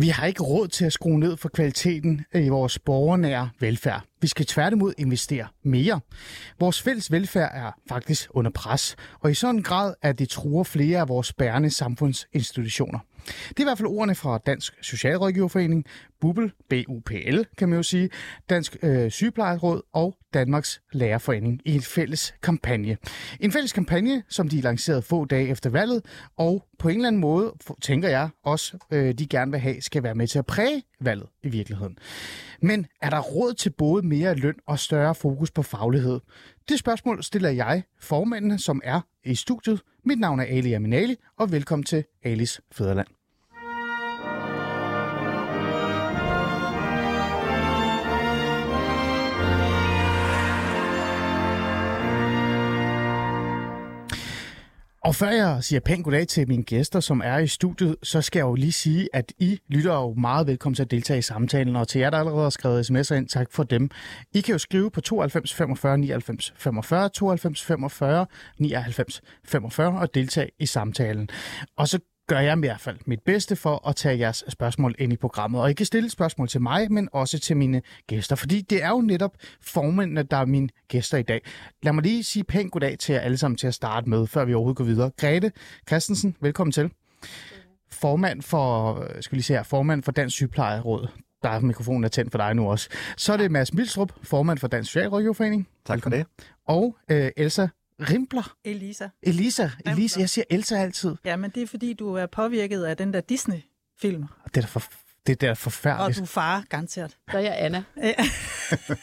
Vi har ikke råd til at skrue ned for kvaliteten øh, i vores borgernære velfærd. Vi skal tværtimod investere mere. Vores fælles velfærd er faktisk under pres, og i sådan en grad, at det truer flere af vores bærende samfundsinstitutioner. Det er i hvert fald ordene fra Dansk Socialrådgiverforening, BUBL, BUPL kan man jo sige, Dansk øh, Sygeplejeråd og Danmarks Lærerforening i en fælles kampagne. En fælles kampagne, som de lancerede få dage efter valget, og på en eller anden måde, tænker jeg også, øh, de gerne vil have, skal være med til at præge valget i virkeligheden. Men er der råd til både mere løn og større fokus på faglighed? Det spørgsmål stiller jeg formændene, som er i studiet. Mit navn er Ali Aminali, og velkommen til Alis Fæderland. Og før jeg siger pænt goddag til mine gæster, som er i studiet, så skal jeg jo lige sige, at I lytter jo meget velkommen til at deltage i samtalen, og til jer, der allerede har skrevet sms'er ind, tak for dem. I kan jo skrive på 92 45 99 45, 92 45 99 45 og deltage i samtalen. Og så gør jeg i hvert fald mit bedste for at tage jeres spørgsmål ind i programmet. Og I kan stille spørgsmål til mig, men også til mine gæster, fordi det er jo netop formændene, der er mine gæster i dag. Lad mig lige sige pænt goddag til jer alle sammen til at starte med, før vi overhovedet går videre. Grete Christensen, velkommen til. Formand for, skal vi lige se her, formand for Dansk Sygeplejeråd. Der er mikrofonen er tændt for dig nu også. Så er det Mads Milstrup, formand for Dansk Socialrådgiverforening. Tak for det. Og øh, Elsa Rimpler. Elisa. Elisa. Elisa. Jeg siger Elsa altid. Ja, men det er fordi, du er påvirket af den der Disney-film. Det er da, for, det er da forfærdeligt. Og du er far, garanteret. Så er jeg Anna.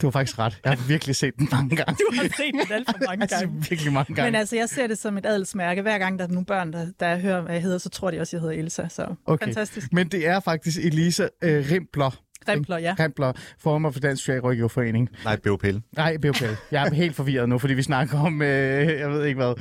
Du har faktisk ret. Jeg har virkelig set den mange gange. Du har set den alt for mange altså, gange. virkelig mange gange. Men altså, jeg ser det som et adelsmærke. Hver gang der er nogle børn, der, der hører, hvad jeg hedder, så tror de også, jeg hedder Elsa. Så okay. fantastisk. Men det er faktisk Elisa øh, Rimpler. Rempler, ja. Rempler, former for Dansk Socialrådgiverforening. Nej, BOPL. Nej, BOPL. Jeg er helt forvirret nu, fordi vi snakker om, øh, jeg ved ikke hvad.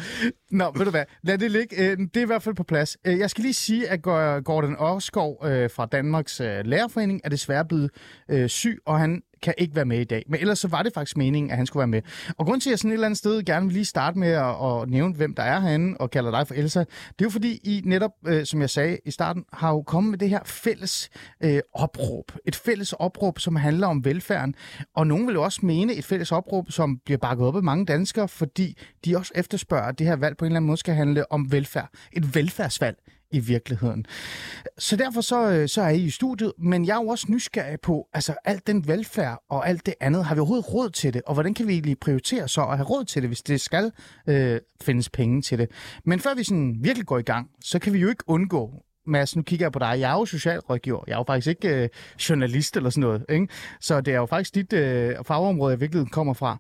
Nå, ved du hvad, lad det ligge. Øh, det er i hvert fald på plads. Øh, jeg skal lige sige, at Gordon Ørskov øh, fra Danmarks øh, Lærerforening er desværre blevet øh, syg, og han kan ikke være med i dag. Men ellers så var det faktisk meningen, at han skulle være med. Og grund til, at jeg sådan et eller andet sted gerne vil lige starte med at, at nævne, hvem der er herinde, og kalder dig for Elsa, det er jo fordi, I netop, øh, som jeg sagde i starten, har jo kommet med det her fælles øh, opråb. Et fælles opråb, som handler om velfærden. Og nogen vil jo også mene et fælles opråb, som bliver bakket op af mange danskere, fordi de også efterspørger, at det her valg på en eller anden måde skal handle om velfærd. Et velfærdsvalg i virkeligheden. Så derfor så, øh, så er I i studiet, men jeg er jo også nysgerrig på, altså alt den velfærd og alt det andet, har vi overhovedet råd til det, og hvordan kan vi egentlig prioritere så at have råd til det, hvis det skal øh, findes penge til det. Men før vi sådan virkelig går i gang, så kan vi jo ikke undgå Mads, nu kigger jeg på dig. Jeg er jo socialrådgiver. Jeg er jo faktisk ikke øh, journalist eller sådan noget. Ikke? Så det er jo faktisk dit øh, fagområde, jeg virkelig kommer fra.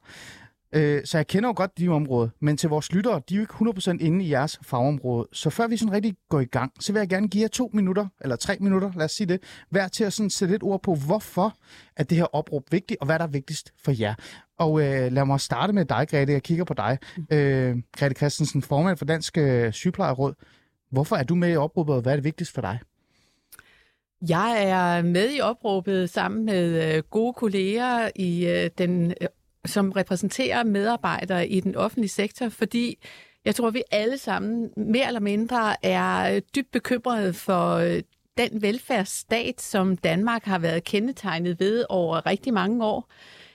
Øh, så jeg kender jo godt de områder, men til vores lyttere, de er jo ikke 100% inde i jeres fagområde. Så før vi sådan rigtig går i gang, så vil jeg gerne give jer to minutter, eller tre minutter, lad os sige det, hver til at sådan sætte lidt ord på, hvorfor er det her opråb vigtigt, og hvad der er vigtigst for jer. Og øh, lad mig starte med dig, Grete. Jeg kigger på dig. Øh, Grete Christensen, formand for Dansk øh, Sygeplejeråd. Hvorfor er du med i opråbet, og hvad er det vigtigst for dig? Jeg er med i opråbet sammen med øh, gode kolleger i øh, den som repræsenterer medarbejdere i den offentlige sektor, fordi jeg tror, vi alle sammen mere eller mindre er øh, dybt bekymrede for øh, den velfærdsstat, som Danmark har været kendetegnet ved over rigtig mange år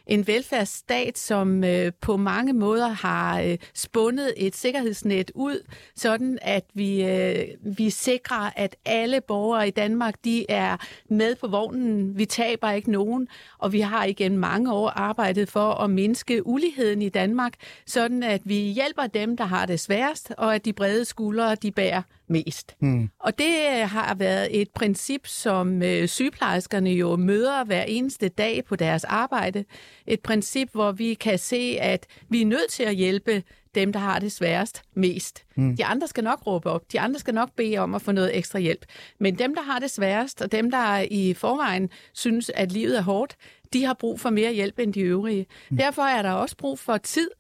en velfærdsstat, som øh, på mange måder har øh, spundet et sikkerhedsnet ud, sådan at vi, øh, vi sikrer, at alle borgere i Danmark, de er med på vognen. Vi taber ikke nogen, og vi har igen mange år arbejdet for at mindske uligheden i Danmark, sådan at vi hjælper dem, der har det sværest, og at de brede skuldre, de bærer mest. Mm. Og det har været et princip, som øh, sygeplejerskerne jo møder hver eneste dag på deres arbejde. Et princip, hvor vi kan se, at vi er nødt til at hjælpe dem, der har det sværest mest. Mm. De andre skal nok råbe op. De andre skal nok bede om at få noget ekstra hjælp. Men dem, der har det sværest, og dem, der i forvejen synes, at livet er hårdt, de har brug for mere hjælp end de øvrige. Mm. Derfor er der også brug for tid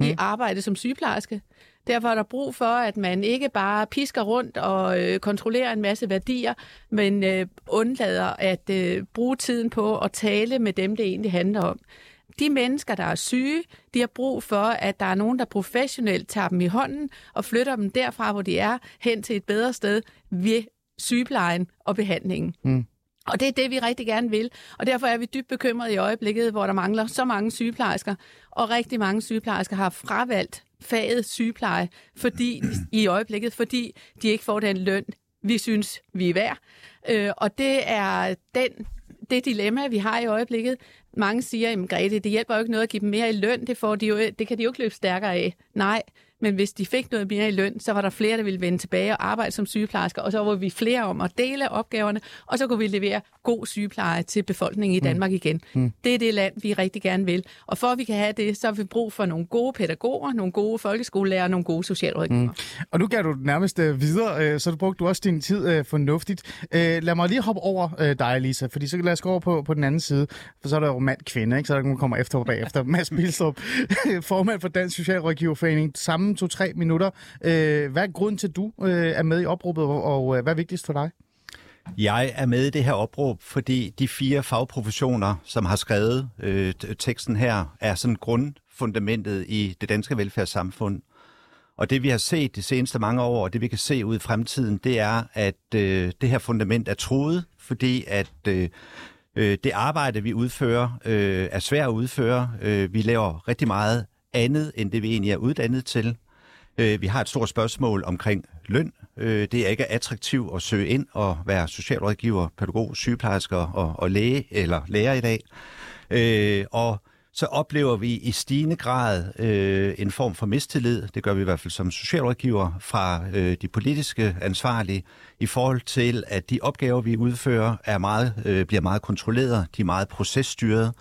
i mm. arbejde som sygeplejerske. Derfor er der brug for, at man ikke bare pisker rundt og øh, kontrollerer en masse værdier, men øh, undlader at øh, bruge tiden på at tale med dem, det egentlig handler om. De mennesker, der er syge, de har brug for, at der er nogen, der professionelt tager dem i hånden og flytter dem derfra, hvor de er, hen til et bedre sted ved sygeplejen og behandlingen. Mm. Og det er det, vi rigtig gerne vil. Og derfor er vi dybt bekymrede i øjeblikket, hvor der mangler så mange sygeplejersker. Og rigtig mange sygeplejersker har fravalgt faget sygepleje fordi, i øjeblikket, fordi de ikke får den løn, vi synes, vi er værd. Øh, og det er den, det dilemma, vi har i øjeblikket. Mange siger, at Grete, det hjælper jo ikke noget at give dem mere i løn, det, får de jo, det kan de jo ikke løbe stærkere af. Nej, men hvis de fik noget mere i løn, så var der flere, der ville vende tilbage og arbejde som sygeplejersker, og så var vi flere om at dele opgaverne, og så kunne vi levere god sygepleje til befolkningen i Danmark mm. igen. Mm. Det er det land, vi rigtig gerne vil. Og for at vi kan have det, så har vi brug for nogle gode pædagoger, nogle gode folkeskolelærer og nogle gode socialrådgivere. Mm. Og nu gav du nærmest uh, videre, uh, så du brugte du også din tid uh, fornuftigt. Uh, lad mig lige hoppe over uh, dig, Lisa, fordi så lad os gå over på, på den anden side, for så er der jo mand-kvinde, ikke? så der kan man komme efter og bagefter. Mads Bilstrup, formand for Dansk Socialrådgiverforening, samme to-tre minutter. Øh, hvad er grunden til, at du øh, er med i opråbet, og, og øh, hvad er vigtigst for dig? Jeg er med i det her opråb, fordi de fire fagprofessioner, som har skrevet øh, teksten her, er sådan grundfundamentet i det danske velfærdssamfund. Og det vi har set de seneste mange år, og det vi kan se ud i fremtiden, det er, at øh, det her fundament er truet, fordi at øh, øh det arbejde, vi udfører, øh, er svært at udføre. Øh, vi laver rigtig meget andet, end det vi egentlig er uddannet til. Øh, vi har et stort spørgsmål omkring løn. Øh, det er ikke attraktivt at søge ind og være socialrådgiver, pædagog, sygeplejersker og, og læge eller lærer i dag. Øh, og så oplever vi i stigende grad øh, en form for mistillid, det gør vi i hvert fald som socialrådgiver, fra øh, de politiske ansvarlige, i forhold til, at de opgaver, vi udfører, er meget, øh, bliver meget kontrolleret, de er meget processtyret,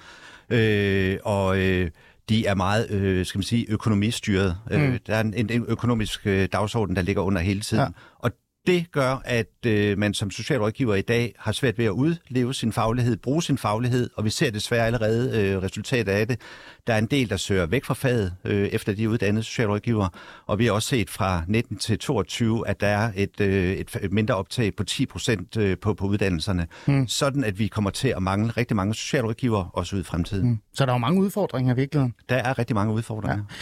øh, og øh, de er meget, øh, skal man sige, økonomistyret. Øh, mm. Øh, der er en, en økonomisk øh, dagsorden, der ligger under hele tiden. Ja. Og det gør, at øh, man som socialrådgiver i dag har svært ved at udleve sin faglighed, bruge sin faglighed, og vi ser desværre allerede øh, resultatet af det. Der er en del, der søger væk fra faget, øh, efter de uddannede socialrådgiver, og vi har også set fra 19 til 22, at der er et, øh, et, et mindre optag på 10 procent øh, på, på uddannelserne, mm. sådan at vi kommer til at mangle rigtig mange socialrådgiver også ud i fremtiden. Mm. Så der er jo mange udfordringer i virkeligheden. Der er rigtig mange udfordringer. Ja.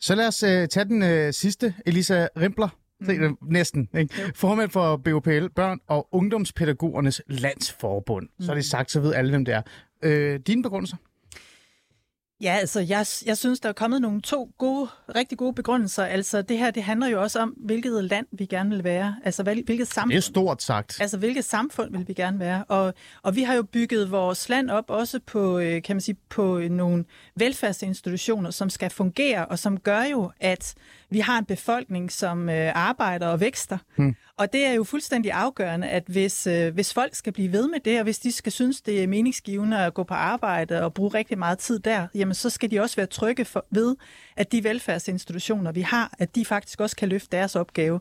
Så lad os øh, tage den øh, sidste, Elisa Rimpler. Mm. Næsten. Ikke? Formand for BOPL, Børn- og Ungdomspædagogernes Landsforbund. Mm. Så er det sagt, så ved alle, hvem det er. Øh, dine begrundelser? Ja, altså jeg, jeg synes, der er kommet nogle to gode, rigtig gode begrundelser. Altså det her, det handler jo også om, hvilket land vi gerne vil være. Altså hvilket samfund. Det er stort sagt. Altså hvilket samfund vil vi gerne være. Og, og vi har jo bygget vores land op også på, øh, kan man sige, på nogle velfærdsinstitutioner, som skal fungere, og som gør jo, at vi har en befolkning, som øh, arbejder og vækster. Hmm. Og det er jo fuldstændig afgørende, at hvis, øh, hvis folk skal blive ved med det, og hvis de skal synes, det er meningsgivende at gå på arbejde og bruge rigtig meget tid der, jamen så skal de også være trygge for, ved, at de velfærdsinstitutioner, vi har, at de faktisk også kan løfte deres opgave.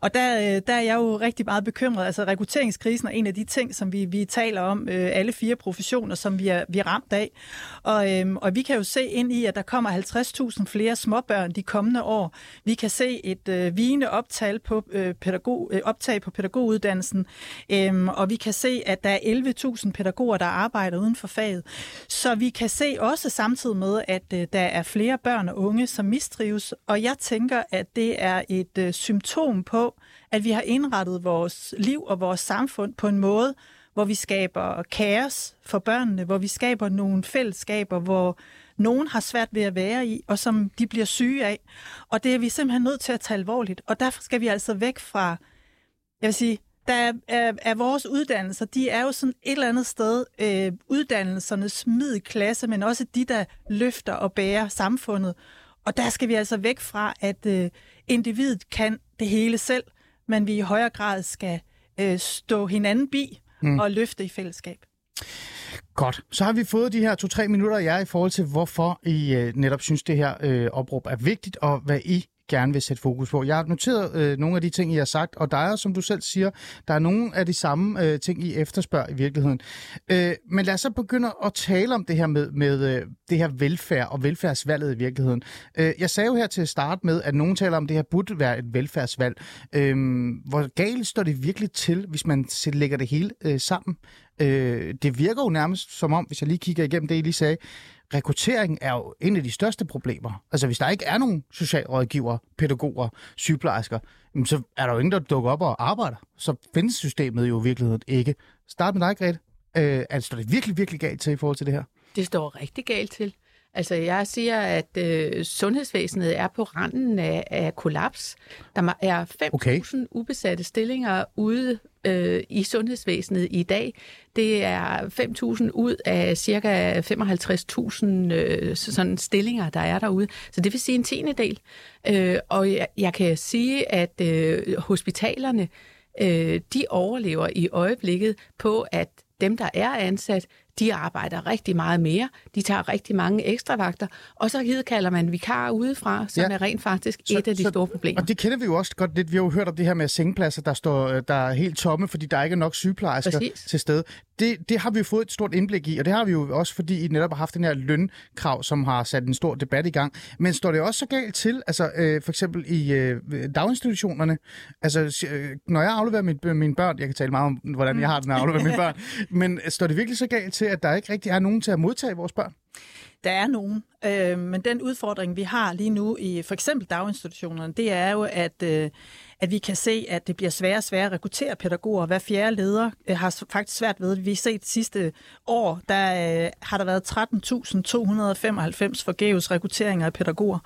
Og der, øh, der er jeg jo rigtig meget bekymret. Altså rekrutteringskrisen er en af de ting, som vi, vi taler om, øh, alle fire professioner, som vi er, vi er ramt af. Og, øh, og vi kan jo se ind i, at der kommer 50.000 flere småbørn de kommende år. Vi kan se et øh, vigende optag på, øh, pædagog, øh, optag på pædagoguddannelsen, øh, og vi kan se, at der er 11.000 pædagoger, der arbejder uden for faget. Så vi kan se også samtidig med, at øh, der er flere børn og unge, som mistrives, og jeg tænker, at det er et øh, symptom på, at vi har indrettet vores liv og vores samfund på en måde, hvor vi skaber kaos for børnene, hvor vi skaber nogle fællesskaber, hvor nogen har svært ved at være i, og som de bliver syge af. Og det er vi simpelthen nødt til at tage alvorligt. Og derfor skal vi altså væk fra, jeg vil sige, der er, er, er vores uddannelser, de er jo sådan et eller andet sted øh, uddannelsernes middelklasse, men også de, der løfter og bærer samfundet. Og der skal vi altså væk fra, at øh, individet kan det hele selv, men vi i højere grad skal øh, stå hinanden bi mm. og løfte i fællesskab. Godt. Så har vi fået de her to-tre minutter af jer i forhold til, hvorfor I øh, netop synes, det her øh, opråb er vigtigt, og hvad I gerne vil sætte fokus på. Jeg har noteret øh, nogle af de ting, I har sagt, og der er, som du selv siger, der er nogle af de samme øh, ting, I efterspørger i virkeligheden. Øh, men lad os så begynde at tale om det her med, med øh, det her velfærd og velfærdsvalget i virkeligheden. Øh, jeg sagde jo her til at starte med, at nogen taler om, at det her burde være et velfærdsvalg. Øh, hvor galt står det virkelig til, hvis man lægger det hele øh, sammen? Øh, det virker jo nærmest som om, hvis jeg lige kigger igennem det, I lige sagde, rekruttering er jo en af de største problemer. Altså hvis der ikke er nogen socialrådgiver, pædagoger, sygeplejersker, så er der jo ingen, der dukker op og arbejder. Så findes systemet jo i virkeligheden ikke. Start med dig, Grete. Øh, altså, det virkelig, virkelig galt til i forhold til det her? Det står rigtig galt til. Altså, jeg siger, at øh, sundhedsvæsenet er på randen af, af kollaps. Der er 5.000 okay. ubesatte stillinger ude øh, i sundhedsvæsenet i dag. Det er 5.000 ud af cirka 55.000 øh, sådan stillinger, der er derude. Så det vil sige en tiende del. Øh, og jeg, jeg kan sige, at øh, hospitalerne, øh, de overlever i øjeblikket på, at dem, der er ansat, de arbejder rigtig meget mere, de tager rigtig mange ekstra vagter, og så kalder man vikar udefra, som ja. er rent faktisk så, et af de så, store problemer. Og det kender vi jo også godt lidt. Vi har jo hørt om det her med sengepladser, der, står, der er helt tomme, fordi der ikke er nok sygeplejersker Præcis. til stede. Det, det har vi jo fået et stort indblik i, og det har vi jo også, fordi I netop har haft den her lønkrav, som har sat en stor debat i gang. Men står det også så galt til, altså øh, for eksempel i øh, daginstitutionerne? Altså, øh, når jeg afleverer mit, mine børn, jeg kan tale meget om, hvordan jeg har den at aflevere mine børn, men står det virkelig så galt til, at der ikke rigtig er nogen til at modtage vores børn? Der er nogen, øh, men den udfordring, vi har lige nu i for eksempel daginstitutionerne, det er jo, at, øh, at vi kan se, at det bliver sværere og sværere at rekruttere pædagoger. Hver fjerde leder øh, har faktisk svært ved det. Vi har set sidste år, der øh, har der været 13.295 forgæves rekrutteringer af pædagoger.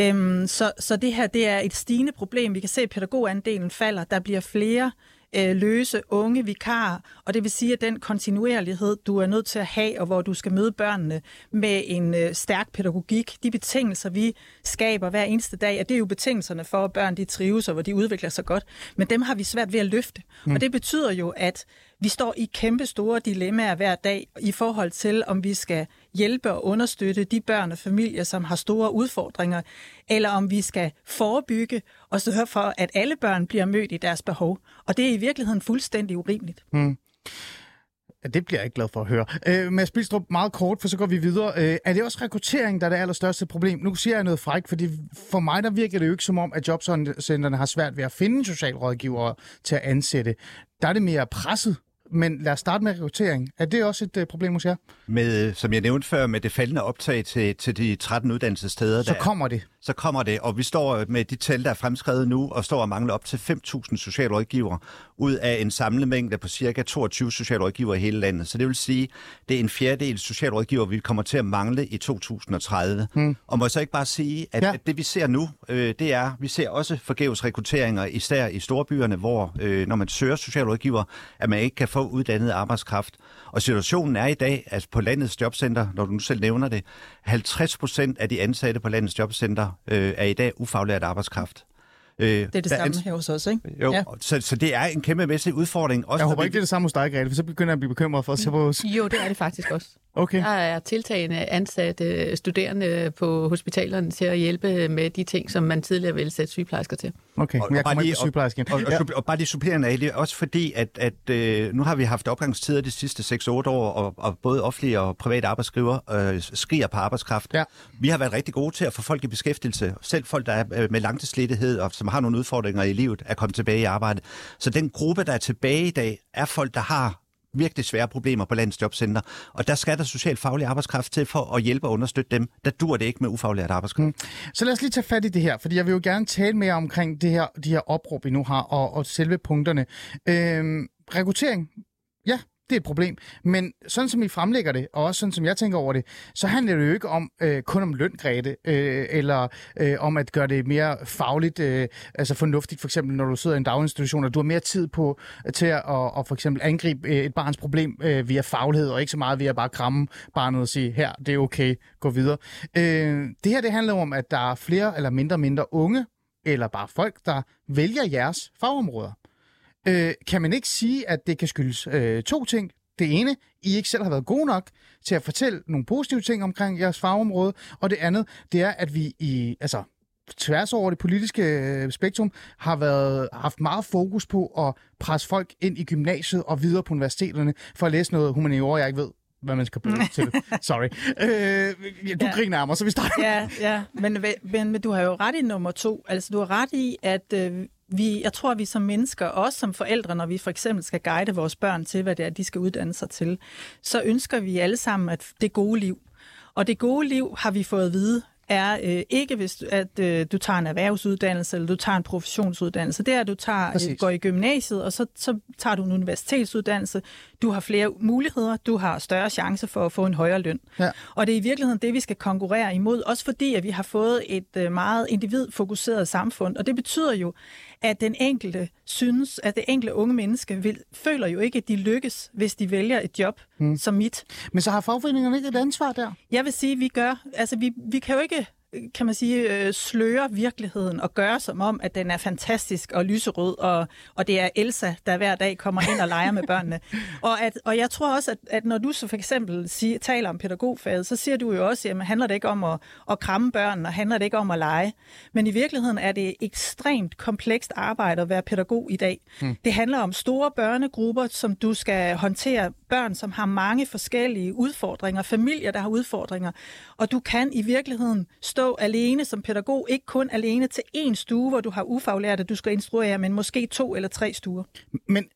Øh, så, så det her det er et stigende problem. Vi kan se, at pædagogandelen falder. Der bliver flere øh, løse unge vikarer, og det vil sige, at den kontinuerlighed, du er nødt til at have, og hvor du skal møde børnene med en øh, stærk pædagogik, de betingelser, vi skaber hver eneste dag, og det er jo betingelserne for, at børn de trives, og hvor de udvikler sig godt, men dem har vi svært ved at løfte. Mm. Og det betyder jo, at vi står i kæmpe store dilemmaer hver dag i forhold til, om vi skal hjælpe og understøtte de børn og familier, som har store udfordringer, eller om vi skal forebygge og sørge for, at alle børn bliver mødt i deres behov. Og det er i virkeligheden fuldstændig urimeligt. Hmm. Ja, det bliver jeg ikke glad for at høre. Øh, Mads Bilstrup, meget kort, for så går vi videre. Øh, er det også rekruttering, der er det allerstørste problem? Nu siger jeg noget frækt, fordi for mig der virker det jo ikke som om, at jobcentrene har svært ved at finde socialrådgivere til at ansætte. Der er det mere presset men lad os starte med rekruttering. Er det også et uh, problem hos jer? Med, som jeg nævnte før, med det faldende optag til, til de 13 uddannelsessteder. Så der, kommer det. Så kommer det, og vi står med de tal, der er fremskrevet nu, og står og mangler op til 5.000 socialrådgivere ud af en samlet mængde på cirka 22 socialrådgivere i hele landet. Så det vil sige, det er en fjerdedel socialrådgiver, vi kommer til at mangle i 2030. Hmm. Og må jeg så ikke bare sige, at, ja. at det vi ser nu, øh, det er, vi ser også forgæves rekrutteringer, især i storbyerne, hvor øh, når man søger socialrådgiver, at man ikke kan få uddannet arbejdskraft. Og situationen er i dag, at på landets jobcenter, når du nu selv nævner det, 50 procent af de ansatte på landets jobcenter øh, er i dag ufaglært arbejdskraft. Øh, det er det samme her hos os, ikke? Jo, ja. så, så det er en kæmpe mæssig udfordring. Også jeg håber ikke, det er det samme hos dig, Grete, for så begynder jeg at blive bekymret for at se på os. Jo, det er det faktisk også. Okay. Der er tiltagende ansatte studerende på hospitalerne til at hjælpe med de ting, som man tidligere ville sætte sygeplejersker til. Okay, og, jeg kommer ikke sygeplejersken. Og, og, ja. og, og bare de supplerende af det, også fordi, at, at øh, nu har vi haft opgangstider de sidste 6-8 år, og, og både offentlige og private arbejdsgiver øh, skriger på arbejdskraft. Ja. Vi har været rigtig gode til at få folk i beskæftigelse. Selv folk, der er øh, med langtidsledighed og som har nogle udfordringer i livet, er kommet tilbage i arbejde. Så den gruppe, der er tilbage i dag, er folk, der har virkelig svære problemer på landets jobcenter. Og der skal der socialfaglig arbejdskraft til for at hjælpe og understøtte dem. Der dur det ikke med ufaglært arbejdskraft. Mm. Så lad os lige tage fat i det her, fordi jeg vil jo gerne tale mere omkring det her, de her opråb, vi nu har, og, og selve punkterne. Øhm, rekruttering, det er et problem. Men sådan som I fremlægger det, og også sådan som jeg tænker over det, så handler det jo ikke om øh, kun om løn, Grete, øh, eller øh, om at gøre det mere fagligt, øh, altså fornuftigt, for eksempel når du sidder i en daginstitution, og du har mere tid på øh, til at og for eksempel angribe øh, et barns problem øh, via faglighed, og ikke så meget via bare kramme barnet og sige, her, det er okay, gå videre. Øh, det her, det handler om, at der er flere eller mindre mindre unge, eller bare folk, der vælger jeres fagområder. Øh, kan man ikke sige, at det kan skyldes øh, to ting? Det ene, I ikke selv har været gode nok til at fortælle nogle positive ting omkring jeres fagområde, og det andet, det er, at vi i, altså, tværs over det politiske øh, spektrum har været haft meget fokus på at presse folk ind i gymnasiet og videre på universiteterne for at læse noget humaniora, jeg ikke ved, hvad man skal bruge til. Sorry. Øh, du ja. griner af mig, så vi starter. Ja, ja. Men, men, men du har jo ret i nummer to. Altså, du har ret i, at øh, vi, jeg tror, vi som mennesker, også som forældre, når vi for eksempel skal guide vores børn til, hvad det er, de skal uddanne sig til, så ønsker vi alle sammen at det gode liv. Og det gode liv har vi fået at vide er øh, ikke, hvis at øh, du tager en erhvervsuddannelse, eller du tager en professionsuddannelse. Det er, at du tager, øh, går i gymnasiet, og så, så tager du en universitetsuddannelse. Du har flere muligheder, du har større chance for at få en højere løn. Ja. Og det er i virkeligheden det, vi skal konkurrere imod, også fordi, at vi har fået et øh, meget individfokuseret samfund. Og det betyder jo, at den enkelte synes, at det enkelte unge menneske vil, føler jo ikke, at de lykkes, hvis de vælger et job hmm. som mit. Men så har fagforeningerne ikke et ansvar der? Jeg vil sige, at vi gør, altså vi, vi kan jo ikke kan man sige, øh, sløre virkeligheden og gøre som om, at den er fantastisk og lyserød, og, og det er Elsa, der hver dag kommer ind og leger med børnene. Og, at, og jeg tror også, at, at når du så for eksempel siger, taler om pædagogfaget, så siger du jo også, at handler det ikke om at, at kramme børn, og handler det ikke om at lege. Men i virkeligheden er det ekstremt komplekst arbejde at være pædagog i dag. Hmm. Det handler om store børnegrupper, som du skal håndtere, børn, som har mange forskellige udfordringer, familier, der har udfordringer, og du kan i virkeligheden stå alene som pædagog, ikke kun alene til én stue, hvor du har ufaglærte, du skal instruere, men måske to eller tre stuer. Men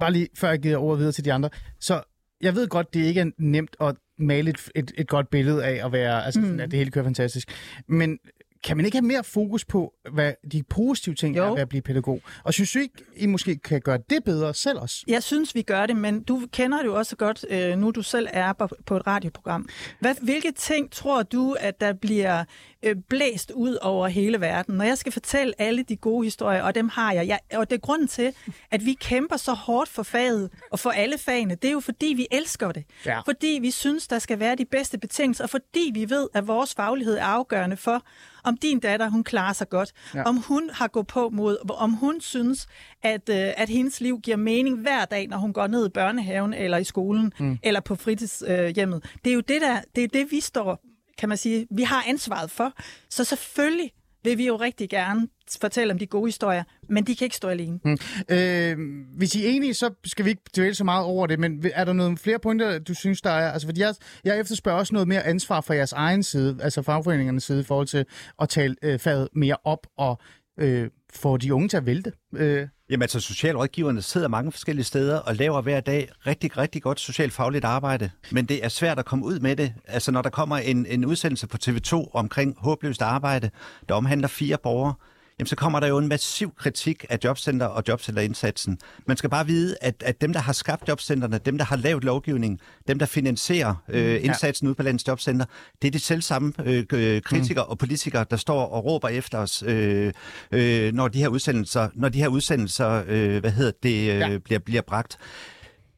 bare lige før jeg giver ordet videre til de andre, så jeg ved godt, det ikke er nemt at male et, et, et godt billede af at være, altså, mm. at det hele kører fantastisk. Men kan man ikke have mere fokus på, hvad de positive ting jo. er ved at blive pædagog? Og synes du ikke, I måske kan gøre det bedre selv også? Jeg synes, vi gør det, men du kender det jo også godt, øh, nu du selv er på et radioprogram. Hvad, hvilke ting tror du, at der bliver øh, blæst ud over hele verden? Når jeg skal fortælle alle de gode historier, og dem har jeg, jeg og det er grunden til, at vi kæmper så hårdt for faget og for alle fagene, det er jo fordi, vi elsker det. Ja. Fordi vi synes, der skal være de bedste betingelser, og fordi vi ved, at vores faglighed er afgørende for, om din datter, hun klarer sig godt, ja. om hun har gået på mod, om hun synes, at, øh, at hendes liv giver mening hver dag, når hun går ned i børnehaven eller i skolen mm. eller på fritidshjemmet. det er jo det, der, det, er det, vi står, kan man sige, vi har ansvaret for. Så selvfølgelig vil vi jo rigtig gerne fortælle om de gode historier, men de kan ikke stå alene. Mm. Øh, hvis I er enige, så skal vi ikke dvæle så meget over det, men er der nogle flere punkter, du synes, der er? Altså, fordi jeg, jeg efterspørger også noget mere ansvar fra jeres egen side, altså fagforeningernes side, i forhold til at tale øh, faget mere op og øh, får de unge til at vælte. Øh. Jamen altså, socialrådgiverne sidder mange forskellige steder og laver hver dag rigtig, rigtig godt socialfagligt arbejde. Men det er svært at komme ud med det. Altså, når der kommer en, en udsendelse på TV2 omkring håbløst arbejde, der omhandler fire borgere, jamen så kommer der jo en massiv kritik af jobcenter og jobcenterindsatsen. Man skal bare vide, at, at dem, der har skabt jobcentrene, dem, der har lavet lovgivningen, dem, der finansierer øh, indsatsen ja. ude på landets jobcenter, det er de selv samme øh, øh, kritikere mm. og politikere, der står og råber efter os, øh, øh, når de her udsendelser, når de her udsendelser øh, hvad hedder det, øh, ja. bliver, bliver bragt.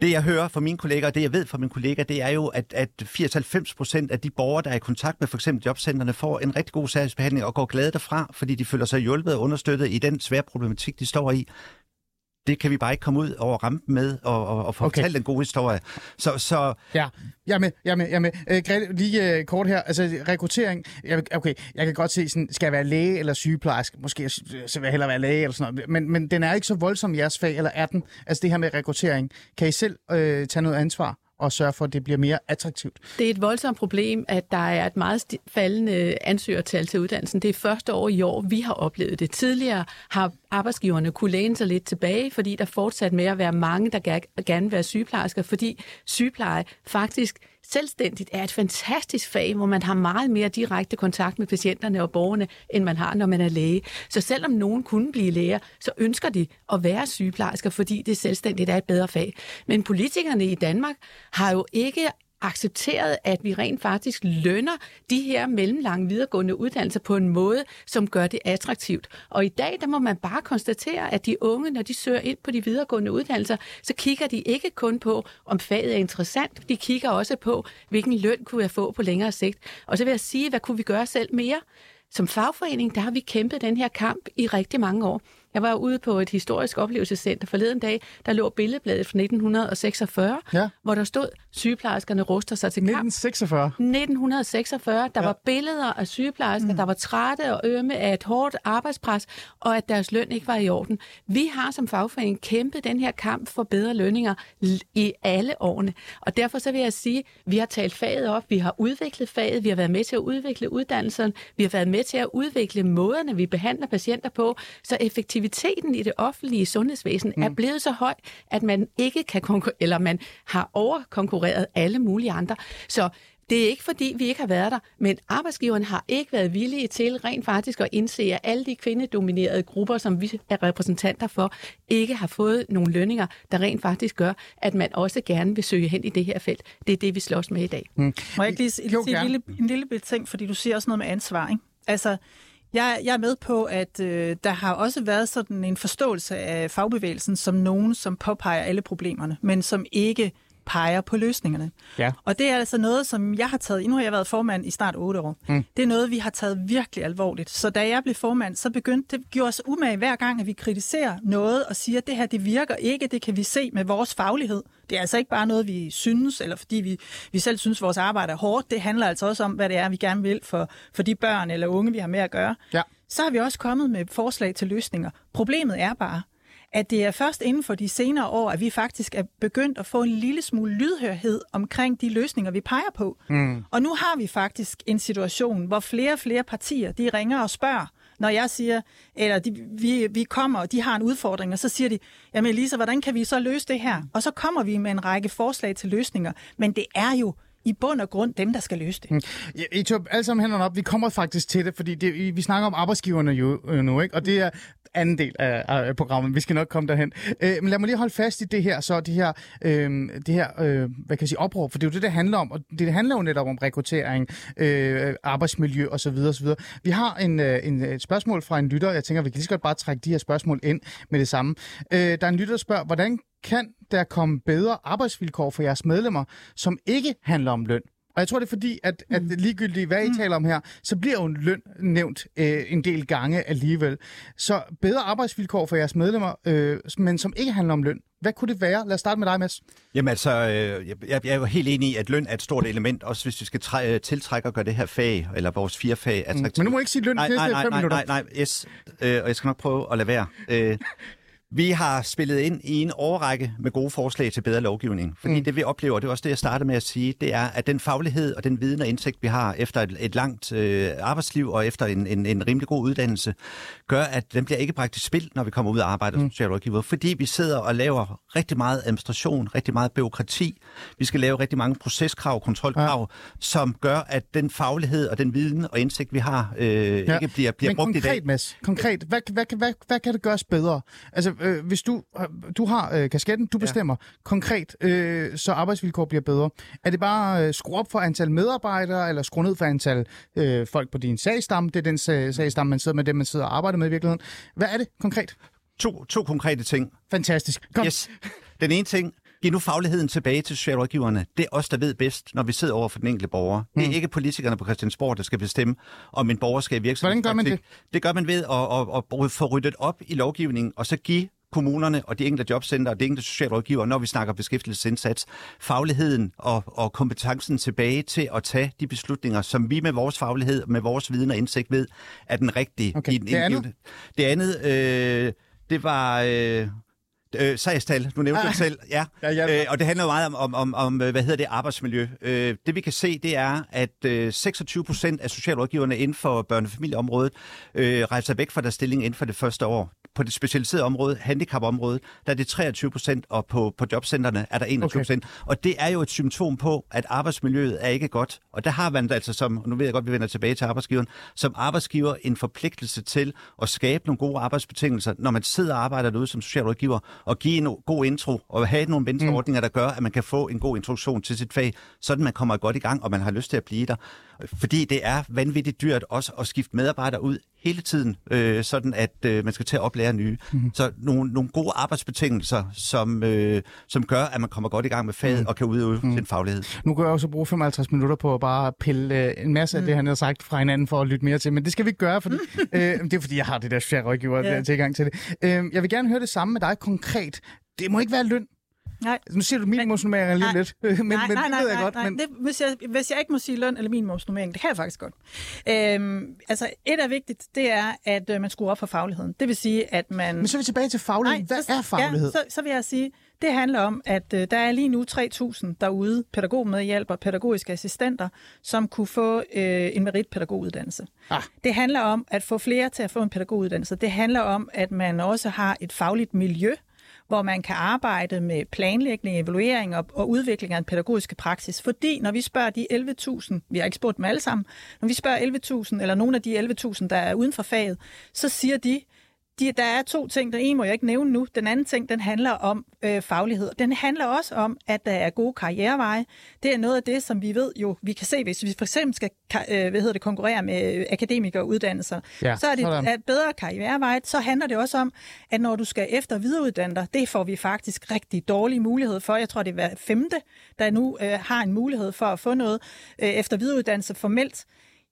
Det, jeg hører fra mine kolleger, og det, jeg ved fra mine kolleger, det er jo, at, at 80-90 procent af de borgere, der er i kontakt med for eksempel jobcentrene, får en rigtig god sagsbehandling og går glade derfra, fordi de føler sig hjulpet og understøttet i den svære problematik, de står i det kan vi bare ikke komme ud over rampen med og, og, og fortælle okay. en god historie. Så, så... Ja, jeg er med. Jeg er med, jeg er med. Øh, Grete, lige uh, kort her. Altså, rekruttering. Jeg, okay, jeg kan godt se, sådan, skal jeg være læge eller sygeplejerske? Måske så vil jeg hellere være læge eller sådan noget. Men, men den er ikke så voldsom i jeres fag, eller er den? Altså det her med rekruttering. Kan I selv øh, tage noget ansvar? Og sørge for, at det bliver mere attraktivt. Det er et voldsomt problem, at der er et meget faldende ansøgertal til uddannelsen. Det er første år i år, vi har oplevet det. Tidligere har arbejdsgiverne kunne læne sig lidt tilbage, fordi der fortsat med at være mange, der gerne vil være sygeplejersker, fordi sygepleje faktisk selvstændigt er et fantastisk fag, hvor man har meget mere direkte kontakt med patienterne og borgerne, end man har, når man er læge. Så selvom nogen kunne blive læger, så ønsker de at være sygeplejersker, fordi det selvstændigt er et bedre fag. Men politikerne i Danmark har jo ikke accepteret, at vi rent faktisk lønner de her mellemlange videregående uddannelser på en måde, som gør det attraktivt. Og i dag, der må man bare konstatere, at de unge, når de søger ind på de videregående uddannelser, så kigger de ikke kun på, om faget er interessant, de kigger også på, hvilken løn kunne jeg få på længere sigt. Og så vil jeg sige, hvad kunne vi gøre selv mere? Som fagforening, der har vi kæmpet den her kamp i rigtig mange år. Jeg var ude på et historisk oplevelsescenter forleden dag, der lå billedbladet fra 1946, ja. hvor der stod, sygeplejerskerne ruster sig til kamp. 1946? 1946. Der ja. var billeder af sygeplejersker, mm. der var trætte og ømme af et hårdt arbejdspres, og at deres løn ikke var i orden. Vi har som fagforening kæmpet den her kamp for bedre lønninger i alle årene. Og derfor så vil jeg sige, at vi har talt faget op, vi har udviklet faget, vi har været med til at udvikle uddannelsen, vi har været med til at udvikle måderne, vi behandler patienter på, så effektivt produktiviteten i det offentlige sundhedsvæsen mm. er blevet så høj, at man ikke kan konkurrere, eller man har overkonkurreret alle mulige andre. Så det er ikke fordi, vi ikke har været der, men arbejdsgiverne har ikke været villige til rent faktisk at indse, at alle de kvindedominerede grupper, som vi er repræsentanter for, ikke har fået nogle lønninger, der rent faktisk gør, at man også gerne vil søge hen i det her felt. Det er det, vi slås med i dag. Mm. Må jeg ikke lige sige en lille, en lille ting, fordi du siger også noget med ansvar, ikke? Altså, jeg, jeg er med på, at øh, der har også været sådan en forståelse af fagbevægelsen som nogen, som påpeger alle problemerne, men som ikke peger på løsningerne. Ja. Og det er altså noget, som jeg har taget, nu har jeg været formand i snart otte år, mm. det er noget, vi har taget virkelig alvorligt. Så da jeg blev formand, så begyndte det gjorde os umage hver gang, at vi kritiserer noget og siger, at det her det virker ikke, det kan vi se med vores faglighed. Det er altså ikke bare noget, vi synes, eller fordi vi, vi selv synes, vores arbejde er hårdt. Det handler altså også om, hvad det er, vi gerne vil for, for de børn eller unge, vi har med at gøre. Ja. Så har vi også kommet med forslag til løsninger. Problemet er bare, at det er først inden for de senere år, at vi faktisk er begyndt at få en lille smule lydhørhed omkring de løsninger, vi peger på. Mm. Og nu har vi faktisk en situation, hvor flere og flere partier, de ringer og spørger, når jeg siger, eller de, vi, vi kommer, og de har en udfordring, og så siger de, jamen Elisa, hvordan kan vi så løse det her? Og så kommer vi med en række forslag til løsninger, men det er jo i bund og grund dem, der skal løse det. Mm. Ja, I tog alle sammen hænderne op. Vi kommer faktisk til det, fordi det, vi snakker om arbejdsgiverne jo øh, nu, ikke? og det er anden del af, af programmet. Vi skal nok komme derhen. Øh, men lad mig lige holde fast i det her, så det her, øh, det her øh, hvad kan jeg sige, opråb, for det er jo det, det handler om, og det, det handler jo netop om rekruttering, øh, arbejdsmiljø osv. osv. Vi har en, øh, en, et spørgsmål fra en lytter, jeg tænker, vi kan lige så godt bare trække de her spørgsmål ind med det samme. Øh, der er en lytter, der spørger, hvordan kan der komme bedre arbejdsvilkår for jeres medlemmer, som ikke handler om løn? Og jeg tror, det er fordi, at, at mm. ligegyldigt hvad I mm. taler om her, så bliver jo en løn nævnt øh, en del gange alligevel. Så bedre arbejdsvilkår for jeres medlemmer, øh, men som ikke handler om løn. Hvad kunne det være? Lad os starte med dig, Mads. Jamen altså, øh, jeg, jeg er jo helt enig i, at løn er et stort element, også hvis vi skal træ, øh, tiltrække og gøre det her fag, eller vores fire fag attraktivt. Mm. Men du må ikke sige løn nej, nej, nej, fem nej, minutter. Nej, nej, nej, yes, øh, og jeg skal nok prøve at lade være. Øh, vi har spillet ind i en årrække med gode forslag til bedre lovgivning. Fordi mm. det vi oplever, det er også det, jeg startede med at sige, det er, at den faglighed og den viden og indsigt, vi har efter et, et langt øh, arbejdsliv og efter en, en, en rimelig god uddannelse, gør, at den bliver ikke bragt i spil, når vi kommer ud og arbejder mm. som socialrådgiver. Fordi vi sidder og laver rigtig meget administration, rigtig meget byråkrati. Vi skal lave rigtig mange proceskrav, kontrolkrav, ja. som gør, at den faglighed og den viden og indsigt, vi har, øh, ja. ikke bliver, bliver Men brugt konkret, i dag. Mads, konkret, hvad, hvad, hvad, hvad, hvad kan det gøres bedre? Altså, øh, hvis du, du har øh, kasketten, du bestemmer ja. konkret, øh, så arbejdsvilkår bliver bedre. Er det bare øh, skrue op for antal medarbejdere, eller skrue ned for antal øh, folk på din sagstamme? Det er den sag, sagstamme, man sidder med, det man sidder og arbejder med i virkeligheden. Hvad er det konkret? To, to konkrete ting. Fantastisk. Kom. Yes. Den ene ting, Giv nu fagligheden tilbage til socialrådgiverne. Det er os, der ved bedst, når vi sidder over for den enkelte borger. Mm. Det er ikke politikerne på Christiansborg, der skal bestemme, om en borger skal i virksomhedspraktik. Hvordan gør man det? Det gør man ved at, at, at få ryddet op i lovgivningen, og så give kommunerne og de enkelte jobcenter og de enkelte socialrådgiver, når vi snakker beskæftigelsesindsats, fagligheden og, og kompetencen tilbage til at tage de beslutninger, som vi med vores faglighed, med vores viden og indsigt ved, er den rigtige. Okay. I den det andet? Det andet, øh, det var... Øh, Øh, sagstal, du nævnte ah, det selv. Ja. ja øh, og det handler meget om, om, om, om, hvad hedder det, arbejdsmiljø. Øh, det vi kan se, det er, at øh, 26 procent af socialrådgiverne inden for børne- og familieområdet øh, rejser væk fra deres stilling inden for det første år på det specialiserede område, handicapområdet, der er det 23 procent, og på, på jobcentrene er der 21 procent. Okay. Og det er jo et symptom på, at arbejdsmiljøet er ikke godt. Og der har man altså som, nu ved jeg godt, vi vender tilbage til arbejdsgiveren, som arbejdsgiver en forpligtelse til at skabe nogle gode arbejdsbetingelser, når man sidder og arbejder derude som socialrådgiver, og give en god intro, og have nogle venstreordninger, der gør, at man kan få en god introduktion til sit fag, sådan man kommer godt i gang, og man har lyst til at blive der. Fordi det er vanvittigt dyrt også at skifte medarbejdere ud hele tiden, øh, sådan at øh, man skal til at oplære nye. Mm-hmm. Så nogle, nogle gode arbejdsbetingelser, som, øh, som gør, at man kommer godt i gang med faget mm. og kan udøve mm. sin faglighed. Nu kan jeg også bruge 55 minutter på at bare pille øh, en masse mm. af det, han har sagt fra hinanden for at lytte mere til, men det skal vi ikke gøre, fordi, øh, det er fordi, jeg har det der svære rådgiver yeah. tilgang til det. Øh, jeg vil gerne høre det samme med dig konkret. Det må ikke være løn. Nej. Nu siger du minimumsnummering lige lidt, men, nej, men nej, nej, det ved jeg nej, godt. Nej, men... det, hvis, jeg, hvis jeg ikke må sige løn eller minimumsnummering, det kan jeg faktisk godt. Øhm, altså, et er vigtigt, det er, at øh, man skruer op for fagligheden. Det vil sige, at man... Men så er vi tilbage til faglighed. Nej, Hvad så, er faglighed? Ja, så, så vil jeg sige, Det handler om, at øh, der er lige nu 3.000 derude, pædagogmedhjælper, pædagogiske assistenter, som kunne få øh, en meritpædagoguddannelse. Ah. Det handler om at få flere til at få en pædagoguddannelse. Det handler om, at man også har et fagligt miljø, hvor man kan arbejde med planlægning, evaluering og, og udvikling af en pædagogisk praksis. Fordi når vi spørger de 11.000, vi har ikke spurgt dem alle sammen, når vi spørger 11.000, eller nogle af de 11.000, der er uden for faget, så siger de, de, der er to ting. Den ene må jeg ikke nævne nu. Den anden ting, den handler om øh, faglighed. Den handler også om, at der er gode karriereveje. Det er noget af det, som vi ved jo, vi kan se, hvis vi for eksempel skal øh, hvad hedder det, konkurrere med akademikeruddannelser, ja, så er det sådan. et bedre karriereveje. Så handler det også om, at når du skal efter videreuddanne dig, det får vi faktisk rigtig dårlig mulighed for. Jeg tror, det er hver femte, der nu øh, har en mulighed for at få noget øh, efter videreuddannelse formelt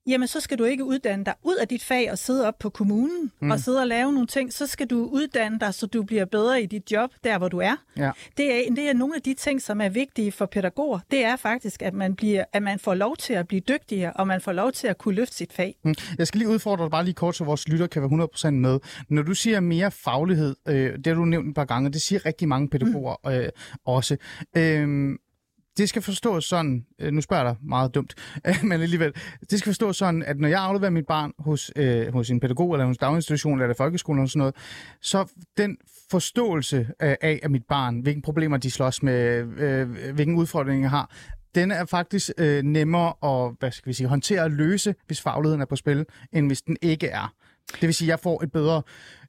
jamen så skal du ikke uddanne dig ud af dit fag og sidde op på kommunen mm. og sidde og lave nogle ting. Så skal du uddanne dig, så du bliver bedre i dit job, der hvor du er. Ja. Det, er det er nogle af de ting, som er vigtige for pædagoger. Det er faktisk, at man, bliver, at man får lov til at blive dygtigere, og man får lov til at kunne løfte sit fag. Mm. Jeg skal lige udfordre dig bare lige kort, så vores lytter kan være 100% med. Når du siger mere faglighed, øh, det har du nævnt et par gange, det siger rigtig mange pædagoger mm. øh, også. Øh, det skal forstås sådan, øh, nu spørger jeg dig meget dumt, men alligevel, det skal forstås sådan, at når jeg afleverer mit barn hos, øh, hos en pædagog, eller hos daginstitution, eller folkeskolen, eller sådan noget, så den forståelse af, af, at mit barn, hvilke problemer de slås med, øh, hvilke udfordringer jeg har, den er faktisk øh, nemmere at hvad skal vi sige, håndtere og løse, hvis fagligheden er på spil, end hvis den ikke er. Det vil sige, at jeg får et bedre...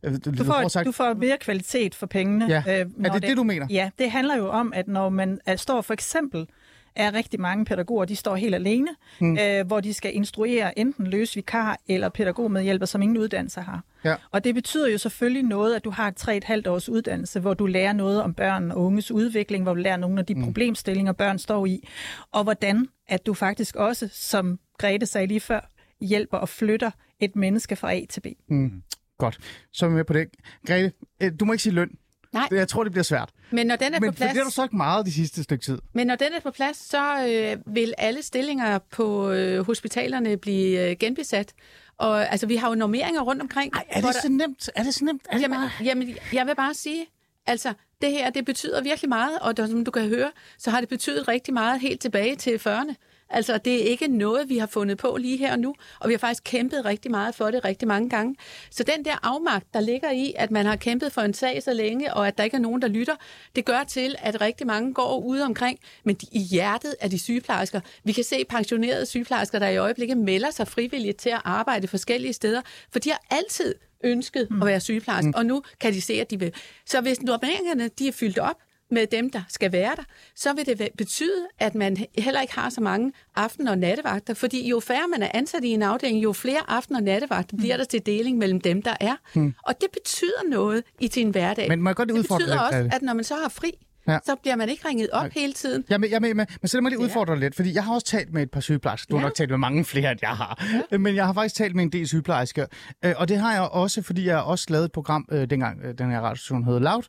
Øh, du får, sagt... du får mere kvalitet for pengene. Ja. Øh, er det, det det, du mener? Ja, det handler jo om, at når man at står for eksempel er rigtig mange pædagoger, de står helt alene, hmm. øh, hvor de skal instruere enten løs vikar eller pædagogmedhjælper, som ingen uddannelse har. Ja. Og det betyder jo selvfølgelig noget, at du har et 3,5 års uddannelse, hvor du lærer noget om børn og unges udvikling, hvor du lærer nogle af de hmm. problemstillinger, børn står i, og hvordan at du faktisk også, som Grete sagde lige før, hjælper og flytter et menneske fra A til B. Mm. Godt, så er vi med på det. Grete, øh, du må ikke sige løn. Nej. Jeg tror, det bliver svært. Men når den er Men på plads... det har du sagt meget de sidste stykke tid. Men når den er på plads, så øh, vil alle stillinger på øh, hospitalerne blive øh, genbesat. Og altså, vi har jo normeringer rundt omkring. Ej, er det der... så nemt? Er det så nemt? Er det jamen, bare... jamen, jeg vil bare sige, altså, det her, det betyder virkelig meget, og som du kan høre, så har det betydet rigtig meget helt tilbage til 40'erne. Altså, det er ikke noget, vi har fundet på lige her og nu, og vi har faktisk kæmpet rigtig meget for det rigtig mange gange. Så den der afmagt, der ligger i, at man har kæmpet for en sag så længe, og at der ikke er nogen, der lytter, det gør til, at rigtig mange går ude omkring, men de, i hjertet af de sygeplejersker. Vi kan se pensionerede sygeplejersker, der i øjeblikket melder sig frivilligt til at arbejde forskellige steder, for de har altid ønsket mm. at være sygeplejerske, mm. og nu kan de se, at de vil. Så hvis normeringerne de er fyldt op, med dem, der skal være der, så vil det betyde, at man heller ikke har så mange aften- og nattevagter, fordi jo færre man er ansat i en afdeling, jo flere aften- og nattevagter bliver der til deling mellem dem, der er. Hmm. Og det betyder noget i sin hverdag. Men jeg godt det betyder også, at når man så har fri, ja. så bliver man ikke ringet op ja. hele tiden. Ja, men, ja, men, men, men så lad mig lige udfordre ja. lidt, fordi jeg har også talt med et par sygeplejersker. Du ja. har nok talt med mange flere, end jeg har. Ja. Men jeg har faktisk talt med en del sygeplejersker. Øh, og det har jeg også, fordi jeg også lavet et program, øh, dengang øh, den her radiostation hed Loud,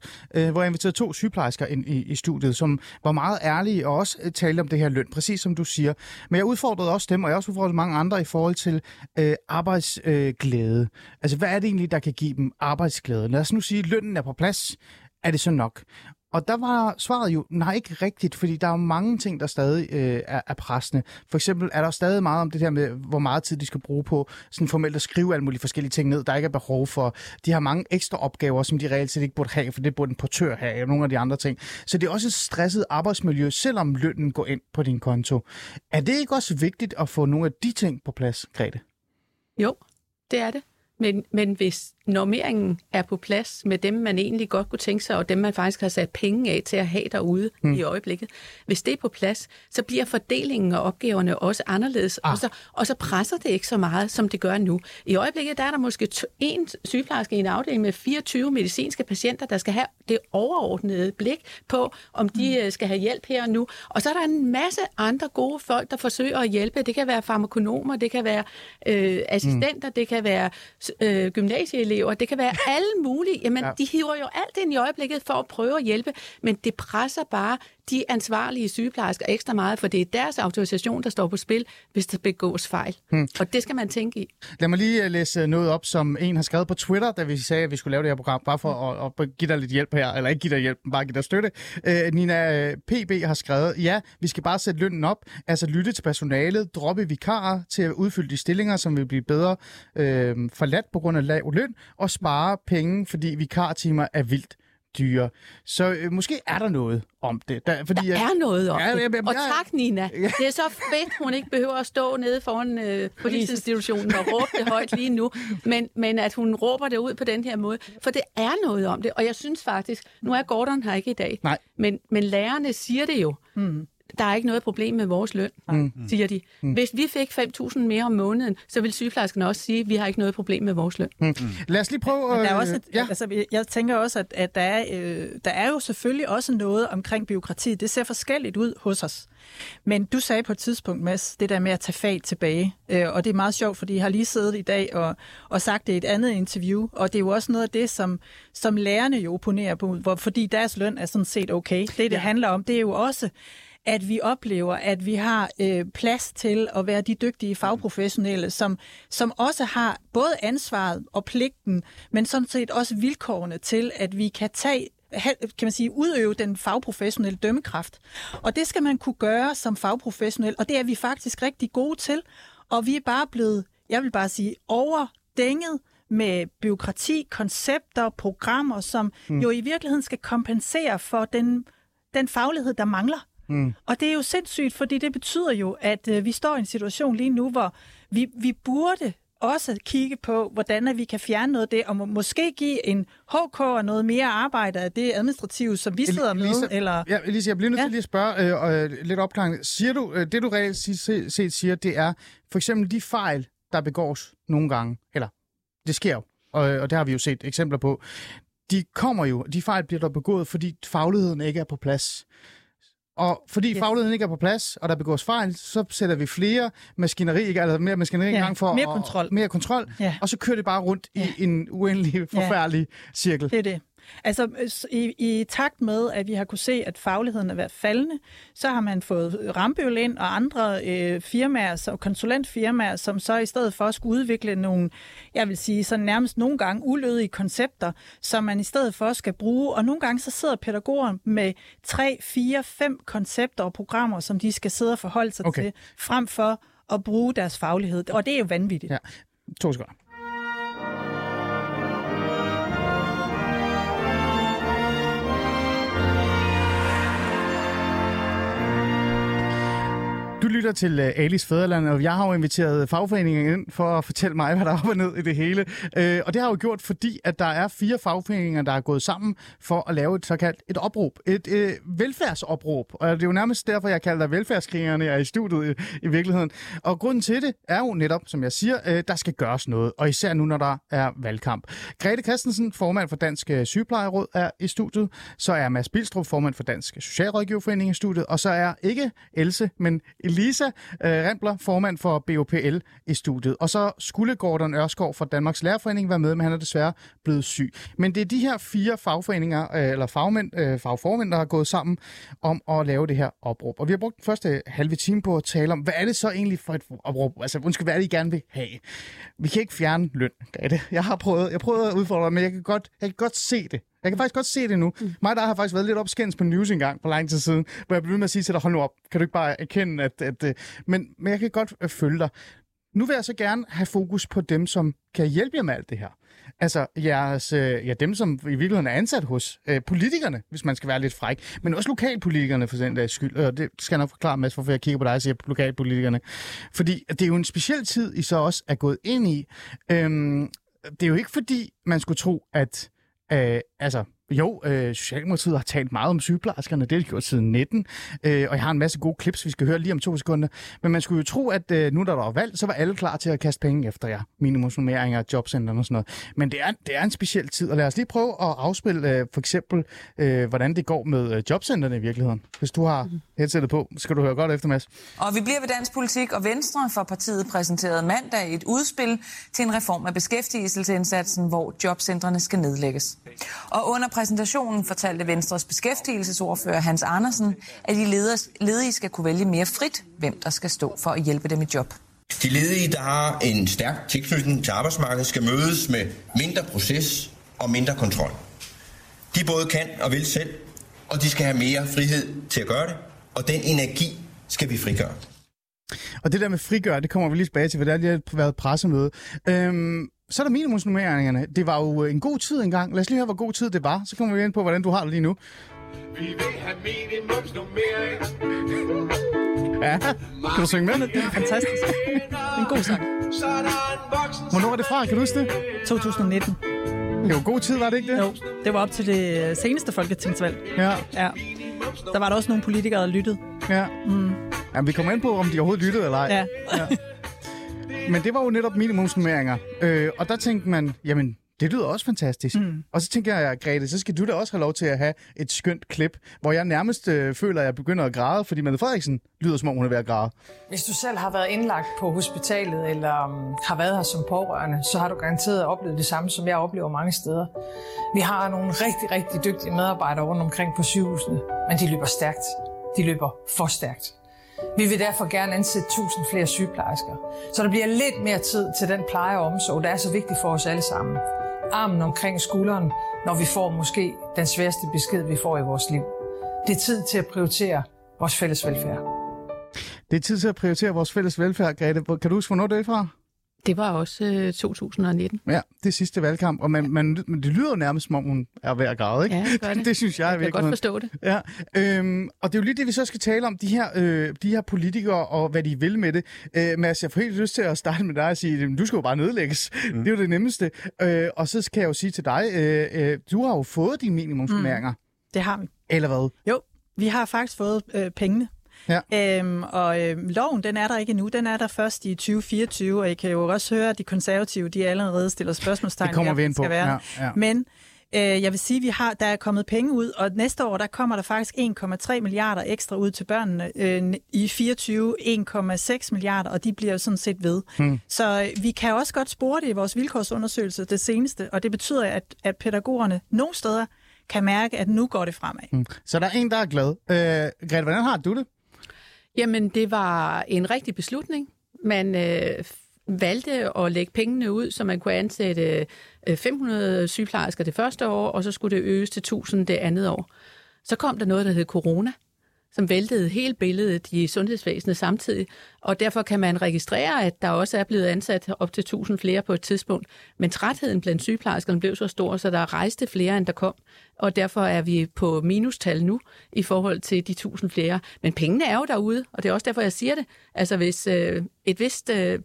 hvor jeg inviterede to sygeplejersker ind i, i studiet, som var meget ærlige og også talte om det her løn, præcis som du siger. Men jeg udfordrede også dem, og jeg også udfordrede mange andre i forhold til øh, arbejdsglæde. Altså, hvad er det egentlig, der kan give dem arbejdsglæde? Lad os nu sige, at lønnen er på plads er det så nok? Og der var svaret jo, nej, ikke rigtigt, fordi der er mange ting, der stadig øh, er, er pressende. For eksempel er der stadig meget om det her med, hvor meget tid de skal bruge på sådan formelt at skrive alle mulige forskellige ting ned, der ikke er behov for. De har mange ekstra opgaver, som de reelt set ikke burde have, for det burde en portør have, og nogle af de andre ting. Så det er også et stresset arbejdsmiljø, selvom lønnen går ind på din konto. Er det ikke også vigtigt at få nogle af de ting på plads, Grete? Jo, det er det. Men, men hvis normeringen er på plads med dem, man egentlig godt kunne tænke sig, og dem, man faktisk har sat penge af til at have derude mm. i øjeblikket, hvis det er på plads, så bliver fordelingen af opgaverne også anderledes, ah. og, så, og så presser det ikke så meget, som det gør nu. I øjeblikket der er der måske en sygeplejerske i en afdeling med 24 medicinske patienter, der skal have det overordnede blik på, om de mm. Øh, skal have hjælp her og nu. Og så er der en masse andre gode folk, der forsøger at hjælpe. Det kan være farmakonomer, det kan være øh, assistenter, mm. det kan være øh, gymnasieelever, det kan være alle mulige. Jamen, ja. de hiver jo alt ind i øjeblikket for at prøve at hjælpe, men det presser bare de ansvarlige sygeplejersker ekstra meget, for det er deres autorisation, der står på spil, hvis der begås fejl. Hmm. Og det skal man tænke i. Lad mig lige øh, læse noget op, som en har skrevet på Twitter, da vi sagde, at vi skulle lave det her program, bare for at, at give dig lidt hjælp her, eller ikke give dig hjælp, bare give dig støtte. Øh, Nina øh, PB har skrevet, ja, vi skal bare sætte lønnen op, altså lytte til personalet, droppe vikarer til at udfylde de stillinger, som vil blive bedre øh, forladt på grund af lav løn, og spare penge, fordi vikartimer er vildt dyre. Så øh, måske er der noget om det. Der, fordi, der er noget om ja, det. Ja, ja, og tak, Nina. Ja. Det er så fedt, hun ikke behøver at stå nede foran øh, polisinstitutionen og råbe det højt lige nu, men, men at hun råber det ud på den her måde. For det er noget om det, og jeg synes faktisk, nu er Gordon her ikke i dag, Nej. Men, men lærerne siger det jo. Hmm der er ikke noget problem med vores løn, mm. siger de. Mm. Hvis vi fik 5.000 mere om måneden, så vil sygeplejerskerne også sige, at vi har ikke noget problem med vores løn. Mm. Lad os lige prøve... Øh, der er også et, ja. altså, jeg tænker også, at, at der, er, øh, der er jo selvfølgelig også noget omkring byråkrati. Det ser forskelligt ud hos os. Men du sagde på et tidspunkt, Mads, det der med at tage fag tilbage. Øh, og det er meget sjovt, fordi jeg har lige siddet i dag og, og sagt det i et andet interview. Og det er jo også noget af det, som, som lærerne jo opponerer på, hvor, fordi deres løn er sådan set okay. Det, det ja. handler om, det er jo også at vi oplever, at vi har øh, plads til at være de dygtige fagprofessionelle, som, som også har både ansvaret og pligten, men sådan set også vilkårene til, at vi kan tage kan man sige, udøve den fagprofessionelle dømmekraft. Og det skal man kunne gøre som fagprofessionel, og det er vi faktisk rigtig gode til. Og vi er bare blevet, jeg vil bare sige, overdænget med byråkrati, koncepter, programmer, som mm. jo i virkeligheden skal kompensere for den, den faglighed, der mangler. Mm. Og det er jo sindssygt, fordi det betyder jo, at øh, vi står i en situation lige nu, hvor vi, vi burde også kigge på, hvordan at vi kan fjerne noget af det, og må, måske give en HK og noget mere arbejde af det administrative, som vi sidder Elisa, med. Eller... Ja, Elisa, jeg bliver nødt til ja. lige at spørge øh, øh, lidt opklaring. Siger du, øh, det du reelt set siger, det er for eksempel de fejl, der begås nogle gange, eller det sker jo, og, og det har vi jo set eksempler på, de kommer jo, de fejl bliver der begået, fordi fagligheden ikke er på plads. Og fordi yes. fagligheden ikke er på plads, og der begås fejl, så sætter vi flere maskineri, ikke, altså mere maskineri ja, gang for mere kontrol. mere kontrol, ja. og så kører det bare rundt ja. i en uendelig forfærdelig ja. cirkel. Det er det. Altså i, i takt med, at vi har kunne se, at fagligheden er været faldende, så har man fået Rambøl ind og andre øh, firmaer, så konsulentfirmaer, som så i stedet for skulle udvikle nogle, jeg vil sige, så nærmest nogle gange ulødige koncepter, som man i stedet for skal bruge. Og nogle gange så sidder pædagoger med tre, fire, fem koncepter og programmer, som de skal sidde og forholde sig okay. til, frem for at bruge deres faglighed. Og det er jo vanvittigt. Ja. To sekunder. Lytter til uh, Alis Fæderland, og jeg har jo inviteret fagforeningen ind for at fortælle mig, hvad der er op og ned i det hele. Uh, og det har jeg jo gjort, fordi at der er fire fagforeninger, der er gået sammen for at lave et såkaldt et opråb. Et uh, velfærdsopråb. Og det er jo nærmest derfor, jeg kalder dig velfærdskrigerne er i studiet i, i virkeligheden. Og grunden til det er jo netop, som jeg siger, uh, der skal gøres noget. Og især nu, når der er valgkamp. Grete Christensen, formand for Dansk Sygeplejeråd, er i studiet. Så er Mads Bilstrup, formand for Dansk Socialrådgiverforening i studiet. Og så er ikke Else, men Lisa øh, Rempler, formand for BOPL i studiet. Og så skulle Gordon Ørskov fra Danmarks Lærerforening være med, men han er desværre blevet syg. Men det er de her fire fagforeninger, øh, eller fagmænd, øh, fagformænd, der har gået sammen om at lave det her opråb. Og vi har brugt den første halve time på at tale om, hvad er det så egentlig for et opråb? Altså, undskyld, hvad er det, I gerne vil have? Vi kan ikke fjerne løn, det. Jeg har prøvet, jeg prøvet at udfordre men jeg kan godt, jeg kan godt se det. Jeg kan faktisk godt se det nu. Mm. Mig der har faktisk været lidt opskændt på news engang for lang tid siden, hvor jeg blev med at sige til dig, hold nu op, kan du ikke bare erkende, at... at, at men, men jeg kan godt øh, følge dig. Nu vil jeg så gerne have fokus på dem, som kan hjælpe jer med alt det her. Altså jeres, øh, ja, dem, som i virkeligheden er ansat hos øh, politikerne, hvis man skal være lidt fræk, men også lokalpolitikerne for den der skyld. Og det skal jeg nok forklare, Mads, hvorfor jeg kigger på dig og siger lokalpolitikerne. Fordi det er jo en speciel tid, I så også er gået ind i. Øhm, det er jo ikke fordi, man skulle tro, at øh, altså, jo, øh, Socialdemokratiet har talt meget om sygeplejerskerne, det har de gjort siden 19, øh, og jeg har en masse gode klips, vi skal høre lige om to sekunder. Men man skulle jo tro, at øh, nu der var valg, så var alle klar til at kaste penge efter jer. Minimumsnummeringer, jobcenter og sådan noget. Men det er, det er en speciel tid, og lad os lige prøve at afspille øh, for eksempel, øh, hvordan det går med øh, jobcenterne i virkeligheden. Hvis du har headsetet på, skal du høre godt efter, Mads. Og vi bliver ved dansk politik, og Venstre for partiet præsenterede mandag et udspil til en reform af beskæftigelsesindsatsen, hvor jobcentrene skal nedlægges. Og under præsentationen fortalte Venstres beskæftigelsesordfører Hans Andersen, at de ledige skal kunne vælge mere frit, hvem der skal stå for at hjælpe dem i job. De ledige, der har en stærk tilknytning til arbejdsmarkedet, skal mødes med mindre proces og mindre kontrol. De både kan og vil selv, og de skal have mere frihed til at gøre det, og den energi skal vi frigøre. Og det der med frigør, det kommer vi lige tilbage til, for det har lige været et pressemøde. Øhm, så er der minimumsnummeringerne. Det var jo en god tid engang. Lad os lige høre, hvor god tid det var. Så kommer vi ind på, hvordan du har det lige nu. Vi vil have minimumsnummering. Ja, kan du synge med? Det er fantastisk. Det er en god sang. Er Hvornår er det fra? Kan du huske det? 2019. Det var god tid, var det ikke det? Jo, det var op til det seneste folketingsvalg. Ja, Ja. Der var der også nogle politikere, der lyttede. ja. Mm. Jamen, vi kommer ind på, om de overhovedet lyttede eller ej. Ja. Men det var jo netop minimumsnummeringer. Øh, og der tænkte man, jamen, det lyder også fantastisk. Mm. Og så tænker jeg, Grete, så skal du da også have lov til at have et skønt klip, hvor jeg nærmest øh, føler, at jeg begynder at græde, fordi Mette Frederiksen lyder, som om hun er ved at græde. Hvis du selv har været indlagt på hospitalet eller um, har været her som pårørende, så har du garanteret oplevet det samme, som jeg oplever mange steder. Vi har nogle rigtig, rigtig dygtige medarbejdere rundt omkring på sygehusene, men de løber stærkt. De løber for stærkt. Vi vil derfor gerne ansætte 1000 flere sygeplejersker, så der bliver lidt mere tid til den pleje og omsorg, der er så vigtig for os alle sammen. Armen omkring skulderen, når vi får måske den sværeste besked, vi får i vores liv. Det er tid til at prioritere vores fælles velfærd. Det er tid til at prioritere vores fælles velfærd, Grete. Kan du huske, hvornår det er fra? Det var også øh, 2019. Ja, det sidste valgkamp, og man, man, men det lyder jo nærmest, som om hun er ved at græde, ikke? Ja, det gør det. det synes jeg, Jeg kan godt forstå det. Ja, øhm, og det er jo lige det, vi så skal tale om, de her, øh, de her politikere og hvad de vil med det. Øh, Mads, jeg får helt lyst til at starte med dig og sige, "Jamen, du skal jo bare nedlægges. Mm. Det er jo det nemmeste. Øh, og så kan jeg jo sige til dig, øh, øh, du har jo fået dine minimumsnummeringer. Mm. Det har vi. Eller hvad? Jo, vi har faktisk fået øh, pengene. Ja. Øhm, og øh, loven, den er der ikke endnu. Den er der først i 2024, og I kan jo også høre, at de konservative, de allerede stiller spørgsmålstegn. Det kommer vi ind skal på, Være. ja, ja. Men øh, jeg vil sige, vi har, der er kommet penge ud, og næste år, der kommer der faktisk 1,3 milliarder ekstra ud til børnene. Øh, I 24 1,6 milliarder, og de bliver jo sådan set ved. Hmm. Så øh, vi kan også godt spore det i vores vilkårsundersøgelse, det seneste, og det betyder, at, at pædagogerne nogle steder kan mærke, at nu går det fremad. Mm. Så der er en, der er glad. Øh, Grete, hvordan har du det? Jamen, det var en rigtig beslutning. Man øh, valgte at lægge pengene ud, så man kunne ansætte øh, 500 sygeplejersker det første år, og så skulle det øges til 1000 det andet år. Så kom der noget, der hed corona, som væltede hele billedet i sundhedsvæsenet samtidig, og derfor kan man registrere, at der også er blevet ansat op til 1000 flere på et tidspunkt. Men trætheden blandt sygeplejerskerne blev så stor, så der rejste flere, end der kom, og derfor er vi på minustal nu i forhold til de 1000 flere. Men pengene er jo derude, og det er også derfor, jeg siger det. Altså hvis øh, et vist øh,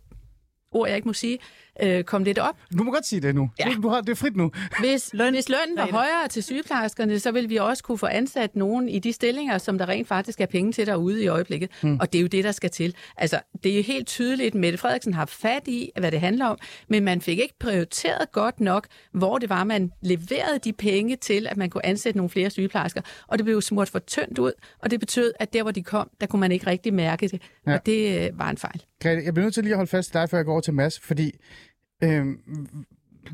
ord, jeg ikke må sige, øh, kom lidt op, Du må godt sige det nu. Ja. Du, har, det er frit nu. hvis, Løn. hvis lønnen var højere til sygeplejerskerne, så vil vi også kunne få ansat nogen i de stillinger, som der rent faktisk er penge til derude i øjeblikket. Mm. Og det er jo det, der skal til. Altså, det er jo helt tydeligt, at Mette Frederiksen har fat i, hvad det handler om, men man fik ikke prioriteret godt nok, hvor det var, man leverede de penge til, at man kunne ansætte nogle flere sygeplejersker. Og det blev jo smurt for tyndt ud, og det betød, at der, hvor de kom, der kunne man ikke rigtig mærke det. Ja. Og det øh, var en fejl. Grete, jeg bliver nødt til lige at holde fast i dig, før jeg går over til Mads, fordi øh,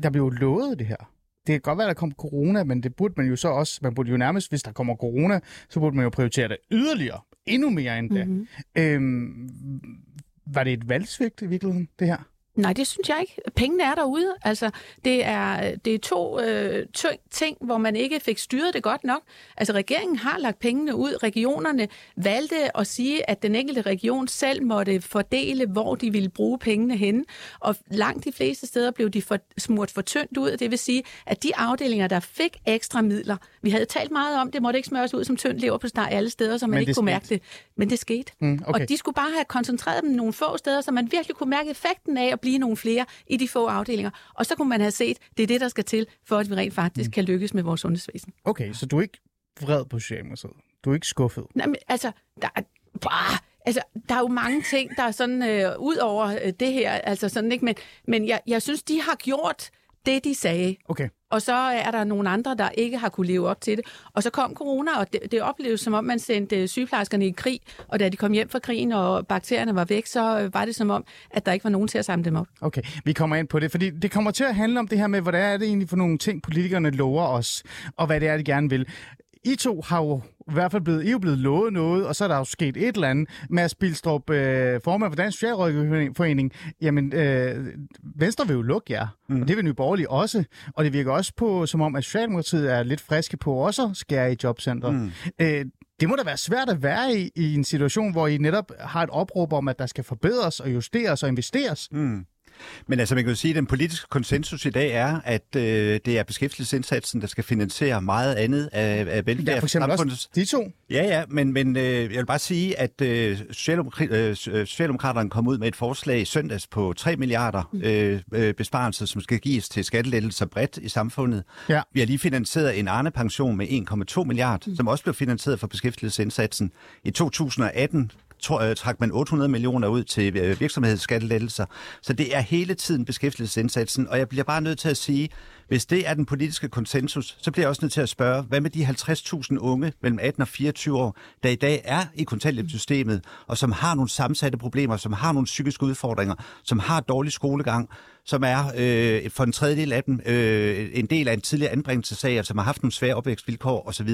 der blev jo lovet det her. Det kan godt være, der kom corona, men det burde man jo så også, man burde jo nærmest, hvis der kommer corona, så burde man jo prioritere det yderligere, endnu mere end det. Mm-hmm. Øh, var det et valgsvigt i virkeligheden, det her? Nej, det synes jeg ikke. Pengene er derude. Altså, det er, det er to øh, ting, hvor man ikke fik styret det godt nok. Altså, regeringen har lagt pengene ud. Regionerne valgte at sige, at den enkelte region selv måtte fordele, hvor de ville bruge pengene henne. Og langt de fleste steder blev de for, smurt for tyndt ud. Det vil sige, at de afdelinger, der fik ekstra midler, vi havde talt meget om, det måtte ikke smøres ud som tynd lever på steg alle steder, så man Men ikke kunne skete. mærke det. Men det skete. Mm, okay. Og de skulle bare have koncentreret dem nogle få steder, så man virkelig kunne mærke effekten af at blive nogle flere i de få afdelinger. Og så kunne man have set, det er det, der skal til, for at vi rent faktisk mm. kan lykkes med vores sundhedsvæsen. Okay, så du er ikke vred på Socialdemokratiet. Du er ikke skuffet. Nej, men altså, der er, bah, altså, der er jo mange ting, der er sådan, øh, ud over øh, det her, altså sådan, ikke? Men, men jeg, jeg synes, de har gjort det, de sagde. Okay og så er der nogle andre, der ikke har kunne leve op til det. Og så kom corona, og det, det opleves som om, man sendte øh, sygeplejerskerne i krig, og da de kom hjem fra krigen, og bakterierne var væk, så øh, var det som om, at der ikke var nogen til at samle dem op. Okay, vi kommer ind på det, fordi det kommer til at handle om det her med, hvad er det egentlig for nogle ting, politikerne lover os, og hvad det er, de gerne vil. I to har jo i hvert fald blevet, I er blevet lovet noget, og så er der jo sket et eller andet. Mads Bilstrup, øh, formand for Dansk Socialrådgiverforening, jamen, øh, Venstre vil jo lukke jer, mm. og det vil Nye Borgerlige også. Og det virker også på, som om, at Socialdemokratiet er lidt friske på også at skære i jobcenter. Mm. Øh, det må da være svært at være i, i en situation, hvor I netop har et opråb om, at der skal forbedres og justeres og investeres. Mm. Men altså, man kan jo sige, at den politiske konsensus i dag er, at øh, det er beskæftigelsesindsatsen, der skal finansiere meget andet af, af velfærd. Ja, for eksempel også de to. Ja, ja, men, men øh, jeg vil bare sige, at øh, Socialdemokrat, øh, Socialdemokraterne kom ud med et forslag i søndags på 3 milliarder øh, øh, besparelser, som skal gives til skattelettelser bredt i samfundet. Ja. Vi har lige finansieret en Arne-pension med 1,2 milliard, mm. som også blev finansieret for beskæftigelsesindsatsen. I 2018 Øh, trak man 800 millioner ud til øh, virksomhedsskattelettelser. Så det er hele tiden beskæftigelsesindsatsen, og jeg bliver bare nødt til at sige, hvis det er den politiske konsensus, så bliver jeg også nødt til at spørge, hvad med de 50.000 unge mellem 18 og 24 år, der i dag er i kontanthjælpssystemet, og som har nogle sammensatte problemer, som har nogle psykiske udfordringer, som har dårlig skolegang, som er øh, for en tredjedel af dem øh, en del af en tidligere anbringelsessag, som har haft nogle svære opvækstvilkår osv.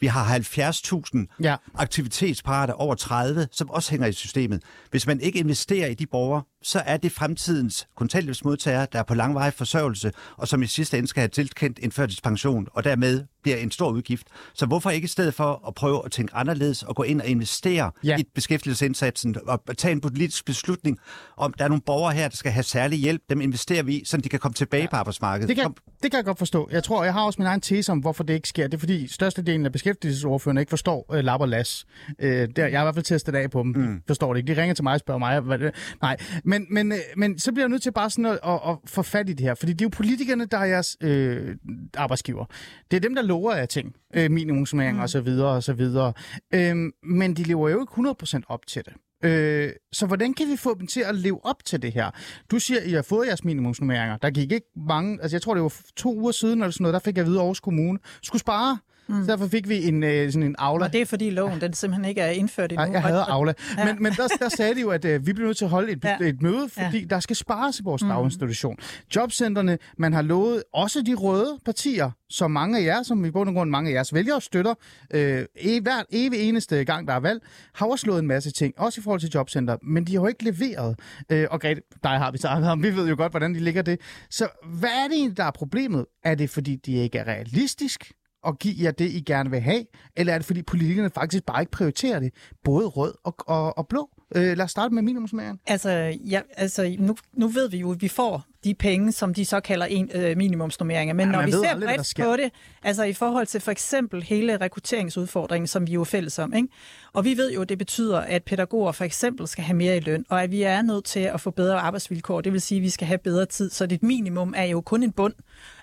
Vi har 70.000 ja. aktivitetsparate over 30, som også hænger i systemet. Hvis man ikke investerer i de borgere, så er det fremtidens kontanthjælpsmodtagere, der er på langvarig forsørgelse, og som i sidste ende skal have tilkendt en førtidspension, og dermed bliver en stor udgift. Så hvorfor ikke i stedet for at prøve at tænke anderledes og gå ind og investere ja. i beskæftigelsesindsatsen og tage en politisk beslutning om, der er nogle borgere her, der skal have særlig hjælp, dem investerer vi i, så de kan komme tilbage ja. på arbejdsmarkedet. Det kan, det kan jeg godt forstå. Jeg tror, jeg har også min egen tese om, hvorfor det ikke sker. Det er fordi størstedelen af beskæftigelsesordførerne ikke forstår øh, lap og las. Øh, der, jeg har i hvert fald testet af på dem. Mm. Forstår det ikke. De ringer til mig og spørger mig. Hvad det, nej, men, men, øh, men så bliver jeg nødt til bare sådan at, at, at få fat i det her. Fordi det er jo politikerne, der er jeres øh, arbejdsgiver. Det er dem, der lover af ting. Øh, minimumsmæring mm. og så videre og så videre. Øh, men de lever jo ikke 100% op til det. Øh, så hvordan kan vi få dem til at leve op til det her? Du siger, at I har fået jeres minimumsnummeringer. Der gik ikke mange... Altså, jeg tror, det var to uger siden, eller sådan noget, der fik jeg at vide, at Aarhus Kommune skulle spare Mm. Så derfor fik vi en, øh, sådan en aula. Og det er fordi loven den simpelthen ikke er indført endnu. Nej, jeg hader aula. Ja. Men, men der, der sagde de jo, at øh, vi bliver nødt til at holde et, ja. et møde, fordi ja. der skal spares i vores mm. daginstitution. Jobcentrene, man har lovet, også de røde partier, som mange af jer, som i bund og grund mange af jeres vælgere støtter, øh, hvert evig eneste gang, der er valg, har også slået en masse ting, også i forhold til jobcenter, men de har jo ikke leveret. Øh, og Grete, dig har vi snakket om, vi ved jo godt, hvordan de ligger det. Så hvad er det egentlig, der er problemet? Er det, fordi de ikke er realistisk? Og give jer det, I gerne vil have? Eller er det, fordi politikerne faktisk bare ikke prioriterer det, både rød og, og, og blå? Øh, lad os starte med minimumsmageren. Altså, ja, altså nu, nu ved vi jo, at vi får de penge, som de så kalder en, øh, minimumsnummeringer. Men ja, når vi ser aldrig, bredt på det, altså i forhold til for eksempel hele rekrutteringsudfordringen, som vi jo er fælles om, ikke? og vi ved jo, at det betyder, at pædagoger for eksempel skal have mere i løn, og at vi er nødt til at få bedre arbejdsvilkår. Det vil sige, at vi skal have bedre tid. Så dit minimum er jo kun en bund,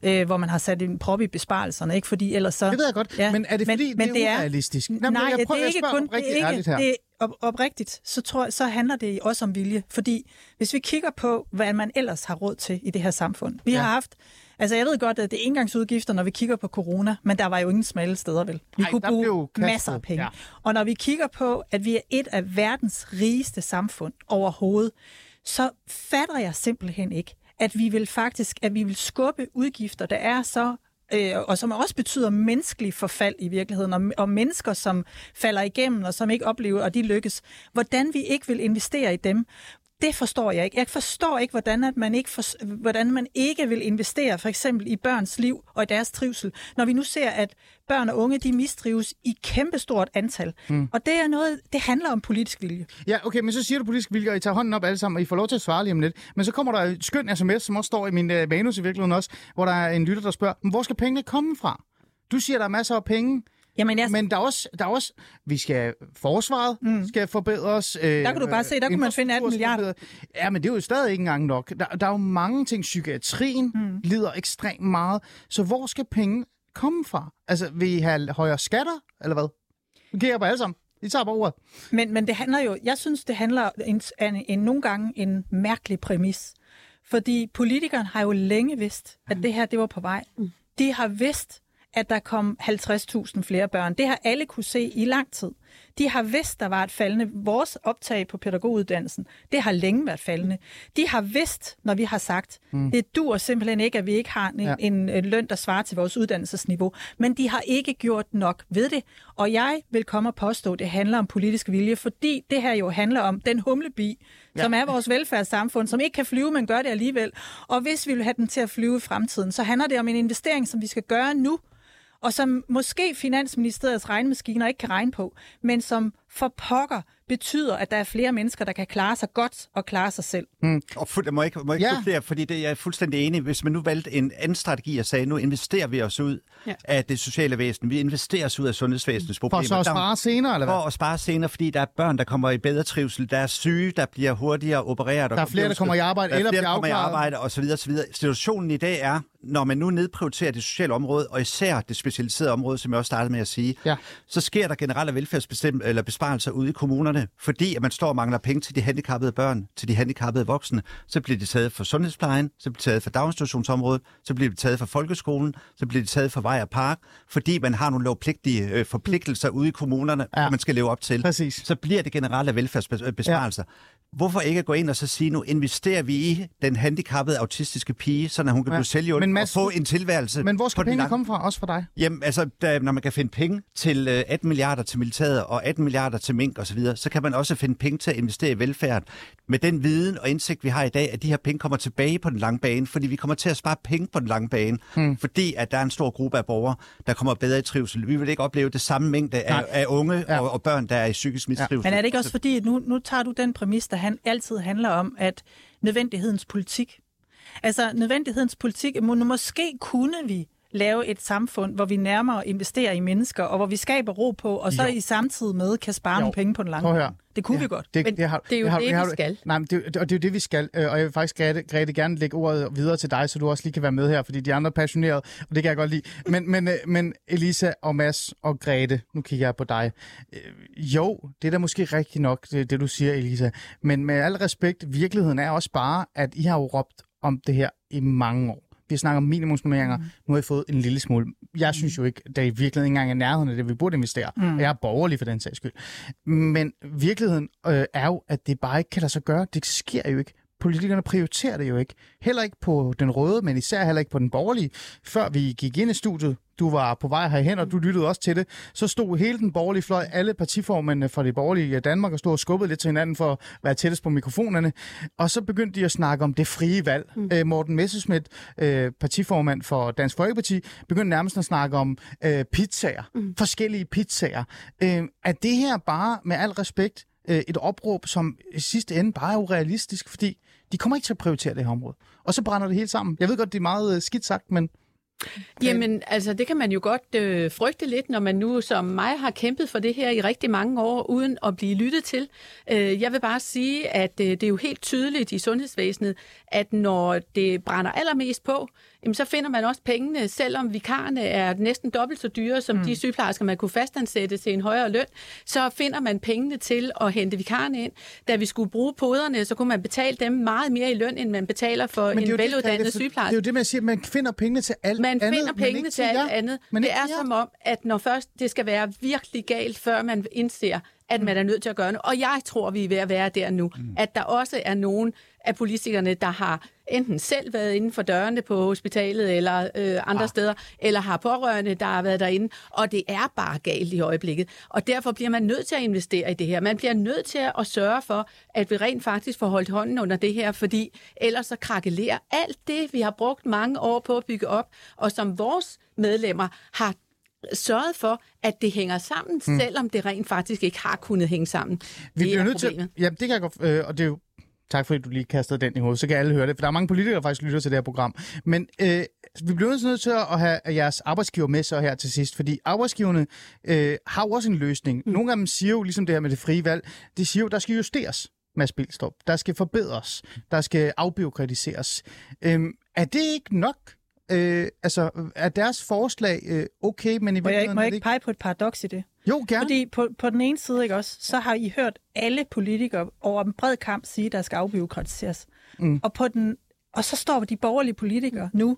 øh, hvor man har sat en prop i besparelserne, ikke? Fordi ellers så... Det ved jeg godt, ja, men er det fordi, men, det, det er urealistisk? Nej, nej jeg prøver, det er ikke kun... Det er ikke, det er op, oprigtigt, så, tror så handler det også om vilje. Fordi hvis vi kigger på, hvad man ellers har råd til i det her samfund. Vi ja. har haft Altså, jeg ved godt, at det er engangsudgifter, når vi kigger på corona, men der var jo ingen smalle steder, vel? Vi Ej, kunne bruge masser af penge. Ja. Og når vi kigger på, at vi er et af verdens rigeste samfund overhovedet, så fatter jeg simpelthen ikke, at vi vil faktisk, at vi vil skubbe udgifter, der er så øh, og som også betyder menneskelig forfald i virkeligheden, og, og mennesker, som falder igennem, og som ikke oplever, at de lykkes. Hvordan vi ikke vil investere i dem, det forstår jeg ikke. Jeg forstår ikke, hvordan, at man ikke for, hvordan man ikke vil investere for eksempel i børns liv og i deres trivsel, når vi nu ser, at børn og unge de mistrives i kæmpestort antal. Mm. Og det er noget, det handler om politisk vilje. Ja, okay, men så siger du politisk vilje, og I tager hånden op alle sammen, og I får lov til at svare lige om lidt. Men så kommer der et skøn sms, som også står i min uh, manus i virkeligheden også, hvor der er en lytter, der spørger, hvor skal pengene komme fra? Du siger, der er masser af penge. Jamen, jeg... Men der er, også, der er også, vi skal, forsvaret mm. skal forbedres. Øh, der kan du bare se, der kunne man finde 18 milliarder. Ja, men det er jo stadig ikke engang nok. Der, der er jo mange ting. Psykiatrien mm. lider ekstremt meget. Så hvor skal penge komme fra? Altså, vil I have højere skatter, eller hvad? Vi kigger på alle sammen. I tager på ordet. Men, men det handler jo, jeg synes, det handler en, en, en, nogle gange en mærkelig præmis. Fordi politikerne har jo længe vidst, at det her det var på vej. Mm. De har vidst, at der kom 50.000 flere børn. Det har alle kunne se i lang tid. De har vidst, der var et faldende. Vores optag på pædagoguddannelsen, det har længe været faldende. De har vidst, når vi har sagt, mm. det dur simpelthen ikke, at vi ikke har en, Ja. en løn, der svarer til vores uddannelsesniveau. Men de har ikke gjort nok ved det. Og jeg vil komme og påstå, at det handler om politisk vilje, fordi det her jo handler om den humlebi, ja. som er vores velfærdssamfund, som ikke kan flyve, men gør det alligevel. Og hvis vi vil have den til at flyve i fremtiden, så handler det om en investering, som vi skal gøre nu, og som måske Finansministeriets regnemaskiner ikke kan regne på, men som for pokker betyder, at der er flere mennesker, der kan klare sig godt og klare sig selv. Og fu- må jeg ikke, må jeg ikke Ja. flere, fordi det, jeg er fuldstændig enig. Hvis man nu valgte en anden strategi og sagde, nu investerer vi os ud Ja. af det sociale væsen, vi investerer os ud af sundhedsvæsenets For problemer. så at Der- spare senere, eller hvad? For at spare senere, fordi der er børn, der kommer i bedre trivsel, der er syge, der bliver hurtigere opereret. og Der er flere, der kommer i arbejde der er eller flere, bliver der kommer i afklaret. arbejde, og så videre, og så videre. Situationen i dag er, når man nu nedprioriterer det sociale område, og især det specialiserede område, som jeg også startede med at sige, Ja. så sker der generelle velfærdsbestem- eller besparelser ude i kommunerne, fordi at man står og mangler penge til de handicappede børn, til de handicappede voksne. Så bliver det taget fra sundhedsplejen, så bliver det taget fra daginstitutionsområdet, så bliver det taget fra folkeskolen, så bliver det taget fra vej og park, fordi man har nogle lovpligtige øh, forpligtelser ude i kommunerne, Ja. man skal leve op til. Præcis. Så bliver det generelle velfærdsbesparelser. Ja. Hvorfor ikke gå ind og så sige, nu investerer vi i den handicappede autistiske pige, så hun kan Ja. blive selvhjulpet Men og få en tilværelse. Men hvor skal pengene komme fra, også for dig? Jamen, altså, da, når man kan finde penge til øh, 18 milliarder til militæret og 18 milliarder til mink osv., så, videre, så kan man også finde penge til at investere i velfærd. Med den viden og indsigt, vi har i dag, at de her penge kommer tilbage på den lange bane, fordi vi kommer til at spare penge på den lange bane, hmm. fordi at der er en stor gruppe af borgere, der kommer bedre i trivsel. Vi vil ikke opleve det samme mængde af, af unge Ja. ja. og, og børn, der er i psykisk mistrivsel. Men er det ikke også fordi, at nu, nu tager du den præmis, der han, altid handler om, at nødvendighedens politik. Altså, nødvendighedens politik, må, måske kunne vi lave et samfund, hvor vi nærmere investerer i mennesker, og hvor vi skaber ro på, og så Jo. i samtidig med kan spare Jo. nogle penge på den lange bane. Det kunne ja. vi godt. Det, Men har, det er jo har, det, har, vi skal. Nej, men det, det, og det er jo det, vi skal. Øh, Og jeg vil faktisk, Grete, Grete gerne lægge ordet videre til dig, så du også lige kan være med her, fordi de andre er passionerede, og det kan jeg godt lide. Men, men, øh, men Elisa og Mads og Grete, nu kigger jeg på dig. Øh, Jo, det er da måske rigtigt nok, det, det du siger, Elisa. Men med al respekt, virkeligheden er også bare, at I har jo råbt om det her i mange år. Vi snakker om minimumsnummeringer. Mm. Nu har I fået en lille smule. Jeg synes jo ikke, det i virkeligheden ikke engang er nærheden af det, vi burde investere. Mm. Og jeg er borgerlig for den sags skyld. Men virkeligheden øh, er jo, at det bare ikke kan lade sig gøre. Det sker jo ikke. Politikerne prioriterer det jo ikke. Heller ikke på den røde, men især heller ikke på den borgerlige. Før vi gik ind i studiet, du var på vej herhen, og du lyttede også til det, så stod hele den borgerlige fløj, alle partiformændene fra det borgerlige Danmark, og stod og skubbede lidt til hinanden for at være tættest på mikrofonerne. Og så begyndte de at snakke om det frie valg. Mm. Øh, Morten Messerschmidt, øh, partiformand for Dansk Folkeparti, begyndte nærmest at snakke om øh, pizzaer, mm. forskellige pizzaer. Øh, er det her bare, med al respekt, øh, et opråb, som i sidste ende bare er urealistisk, fordi de kommer ikke til at prioritere det her område. Og så brænder det hele sammen. Jeg ved godt, det er meget øh, skidt sagt, men øh, Jamen, altså, det kan man jo godt øh, frygte lidt, når man nu som mig har kæmpet for det her i rigtig mange år, uden at blive lyttet til. Øh, jeg vil bare sige, at øh, det er jo helt tydeligt i sundhedsvæsenet, at når det brænder allermest på, jamen, så finder man også pengene, selvom vikarerne er næsten dobbelt så dyre som mm. de sygeplejersker, man kunne fastansætte til en højere løn, så finder man pengene til at hente vikarerne ind. Da vi skulle bruge poderne, så kunne man betale dem meget mere i løn, end man betaler for Men det en det, veluddannet Grete, for sygeplejerske. Det er jo det, man siger, man finder pengene til alt Man andet, finder men pengene til alt andet. Men det er jer. som om, at når først det skal være virkelig galt, før man indser, at man er nødt til at gøre noget. Og jeg tror, vi er ved at være der nu. Mm. At der også er nogen af politikerne, der har enten selv været inden for dørene på hospitalet eller øh, andre ah. steder, eller har pårørende, der har været derinde. Og det er bare galt i øjeblikket. Og derfor bliver man nødt til at investere i det her. Man bliver nødt til at sørge for, at vi rent faktisk får holdt hånden under det her, fordi ellers så krakelerer alt det, vi har brugt mange år på at bygge op, og som vores medlemmer har sørget for, at det hænger sammen, mm. selvom det rent faktisk ikke har kunnet hænge sammen. Vi det bliver er nødt til... problemet. Ja, det kan jeg godt... Øh, og det er jo... Tak fordi du lige kastede den i hovedet, så kan alle høre det. For der er mange politikere, der faktisk lytter til det her program. Men øh, vi bliver nødt til at have jeres arbejdsgiver med så her til sidst, fordi arbejdsgiverne øh, har jo også en løsning. Mm. Nogle af dem siger jo, ligesom det her med det frie valg, de siger jo, der skal justeres. Mads Bilstrup. Der skal forbedres. Der skal afbiokratiseres. Øhm, er det ikke nok? Øh, altså, er deres forslag øh, okay, men i Må jeg, ikke, må jeg ikke pege på et paradoks i det? Jo, gerne. Fordi på, på den ene side, ikke også, så har I hørt alle politikere over en bred kamp sige, at der skal afbiokratiseres. Mm. Og, på den, og så står de borgerlige politikere nu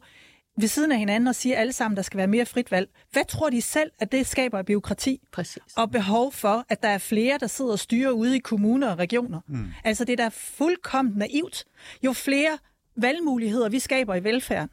ved siden af hinanden og siger alle sammen, der skal være mere frit valg. Hvad tror de selv, at det skaber af byråkrati? Præcis. Og behov for, at der er flere, der sidder og styrer ude i kommuner og regioner. Mm. Altså det er da fuldkommen naivt. Jo flere valgmuligheder vi skaber i velfærden,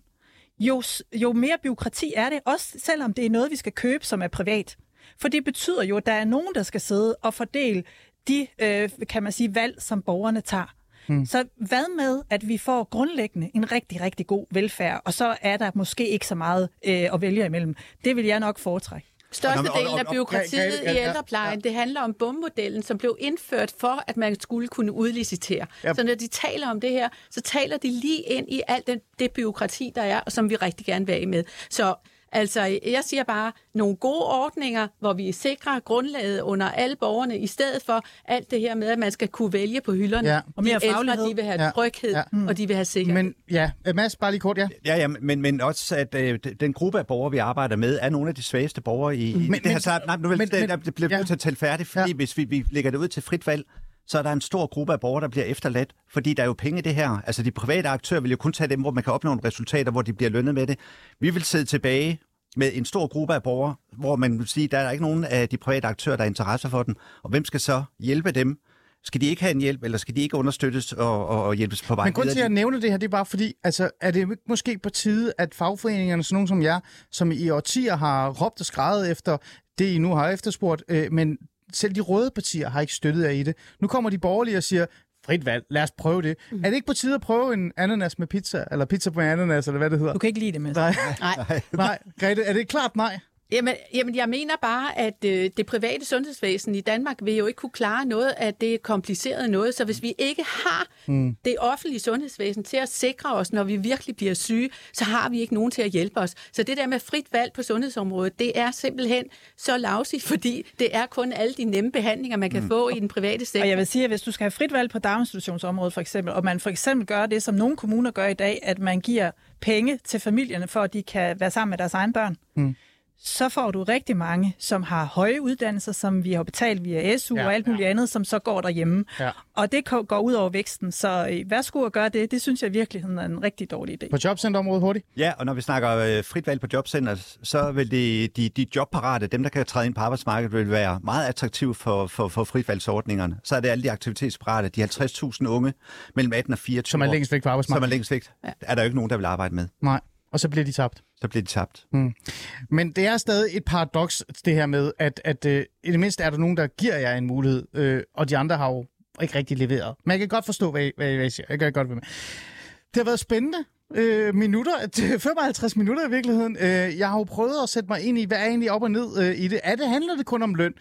jo, jo mere byråkrati er det, også selvom det er noget, vi skal købe, som er privat. For det betyder jo, at der er nogen, der skal sidde og fordele de, øh, kan man sige, valg, som borgerne tager. Hmm. Så hvad med, at vi får grundlæggende en rigtig, rigtig god velfærd, og så er der måske ikke så meget øh, at vælge imellem. Det vil jeg nok foretrække. Størstedelen af byråkratiet i ældreplejen, det handler om bommodellen, som blev indført for, at man skulle kunne udlicitere. Ja. Så når de taler om det her, så taler de lige ind i alt det, det byråkrati, der er, og som vi rigtig gerne vil af med. Så altså, jeg siger bare, nogle gode ordninger, hvor vi sikrer grundlaget under alle borgerne, i stedet for alt det her med, at man skal kunne vælge på hylderne. Ja. Og mere de ældre, faglighed. de vil have Ja. tryghed, Ja. og de vil have sikkerhed. Men ja, øh, Mads, bare lige kort, ja. Ja, ja, men, men også, at øh, den gruppe af borgere, vi arbejder med, er nogle af de svageste borgere i, i Men- det her. men- Så, nej, nu vil men- men, men- det, det bliver ja. til at tælle færdigt, fordi ja. hvis vi, vi lægger det ud til frit valg, så er der en stor gruppe af borgere, der bliver efterladt, fordi der er jo penge i det her. Altså de private aktører vil jo kun tage dem, hvor man kan opnå nogle resultater, hvor de bliver lønnet med det. Vi vil sidde tilbage med en stor gruppe af borgere, hvor man vil sige, der er ikke nogen af de private aktører, der er interesse for den. Og hvem skal så hjælpe dem? Skal de ikke have en hjælp, eller skal de ikke understøttes og, og, og hjælpes på vej Men grund til, at jeg nævner det her, det er bare fordi, altså, er det ikke måske på tide, at fagforeningerne, sådan nogen som jer, som i årtier har råbt og skrevet efter det, I nu har efterspurgt, øh, men selv de røde partier har ikke støttet jer i det. Nu kommer de borgerlige og siger, frit valg, lad os prøve det. Mm. Er det ikke på tide at prøve en ananas med pizza, eller pizza med ananas, eller hvad det hedder? Du kan ikke lide det med. Nej, Nej. nej. Grete, er det et klart nej? Jamen, jamen, jeg mener bare, at øh, det private sundhedsvæsen i Danmark vil jo ikke kunne klare noget af det komplicerede noget. Så hvis vi ikke har mm. det offentlige sundhedsvæsen til at sikre os, når vi virkelig bliver syge, så har vi ikke nogen til at hjælpe os. Så det der med frit valg på sundhedsområdet, det er simpelthen så lavsigt, fordi det er kun alle de nemme behandlinger, man kan mm. få i den private sektor. Og jeg vil sige, at hvis du skal have frit valg på daginstitutionsområdet for eksempel, og man for eksempel gør det, som nogle kommuner gør i dag, at man giver penge til familierne, for at de kan være sammen med deres egne børn, mm. Så får du rigtig mange, som har høje uddannelser, som vi har betalt via SU Ja, og alt muligt ja. andet, som så går derhjemme. Ja. Og det går ud over væksten. Så øh, værsgo at gøre det. Det synes jeg i virkeligheden er en rigtig dårlig idé. På jobcenterområdet hurtigt? Ja, og når vi snakker øh, frit valg på jobcenter, så vil det, de, de jobparate, dem der kan træde ind på arbejdsmarkedet, vil være meget attraktive for, for, for fritvalgsordningerne. Så er det alle de aktivitetsparate, de 50.000 unge mellem 18 og 24 Som er år, længst væk fra som er arbejdsmarkedet? længst væk. Ja. Er der jo ikke nogen, der vil arbejde med. Nej. Og så bliver de tabt. Så bliver de tabt. Men det er stadig et paradoks, det her med, at, at øh, i det mindste er der nogen, der giver jer en mulighed, øh, og de andre har jo ikke rigtig leveret. Men jeg kan godt forstå, hvad I, hvad I, hvad I siger. Jeg kan godt være med. Det har været spændende. Øh, minutter, 55 minutter i virkeligheden. Øh, jeg har jo prøvet at sætte mig ind i, hvad er egentlig op og ned øh, i det. Er det, handler det kun om løn?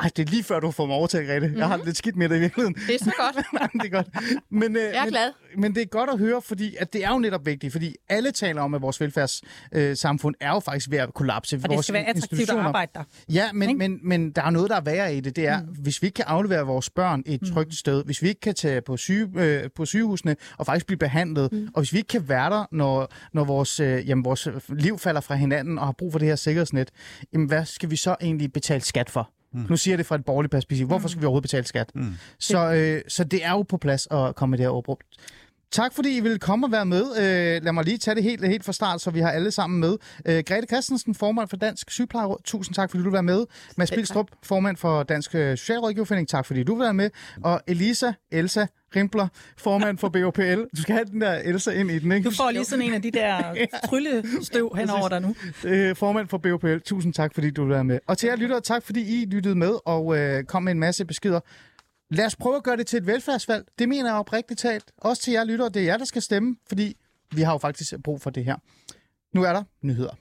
Ej, det er lige før, du får mig overtaget, Grete. Mm-hmm. Jeg har det lidt skidt med det i virkeligheden. Det er så godt. Nej, det er godt. Men, øh, Jeg er men, glad. Men det er godt at høre, fordi at det er jo netop vigtigt, fordi alle taler om, at vores velfærdssamfund øh, samfund er jo faktisk ved at kollapse. Og det skal være attraktivt at arbejde der. Ja, men, men, men der er noget, der er værre i det. Det er, mm. hvis vi ikke kan aflevere vores børn et trygt sted, hvis vi ikke kan tage på, syge, øh, på sygehusene og faktisk blive behandlet, mm. og hvis vi ikke kan være der, når, når vores, øh, jamen, vores liv falder fra hinanden og har brug for det her sikkerhedsnet, jamen, hvad skal vi så egentlig betale skat for? Mm. Nu siger jeg det fra et borgerligt perspektiv. Hvorfor skal vi overhovedet betale skat? Mm. Så, øh, så det er jo på plads at komme med det her overbrug. Tak fordi I ville komme og være med. Øh, lad mig lige tage det helt, helt fra start, så vi har alle sammen med. Øh, Grete Christensen, formand for Dansk Sygeplejeråd. Tusind tak, fordi du vil være med. Mads Bilstrup, formand for Dansk øh, Socialrådgiverforening. Tak, fordi du vil være med. Og Elisa Elsa Rimpler, formand for BOPL. Du skal have den der Elsa ind i den, ikke? Du får lige sådan en af de der tryllestøv henover dig nu. øh, formand for BOPL. Tusind tak, fordi du vil være med. Og til jer lyttere, tak fordi I lyttede med og øh, kom med en masse beskeder. Lad os prøve at gøre det til et velfærdsvalg. Det mener jeg oprigtigt talt. Også til jer lyttere, det er jer, der skal stemme, fordi vi har jo faktisk brug for det her. Nu er der nyheder.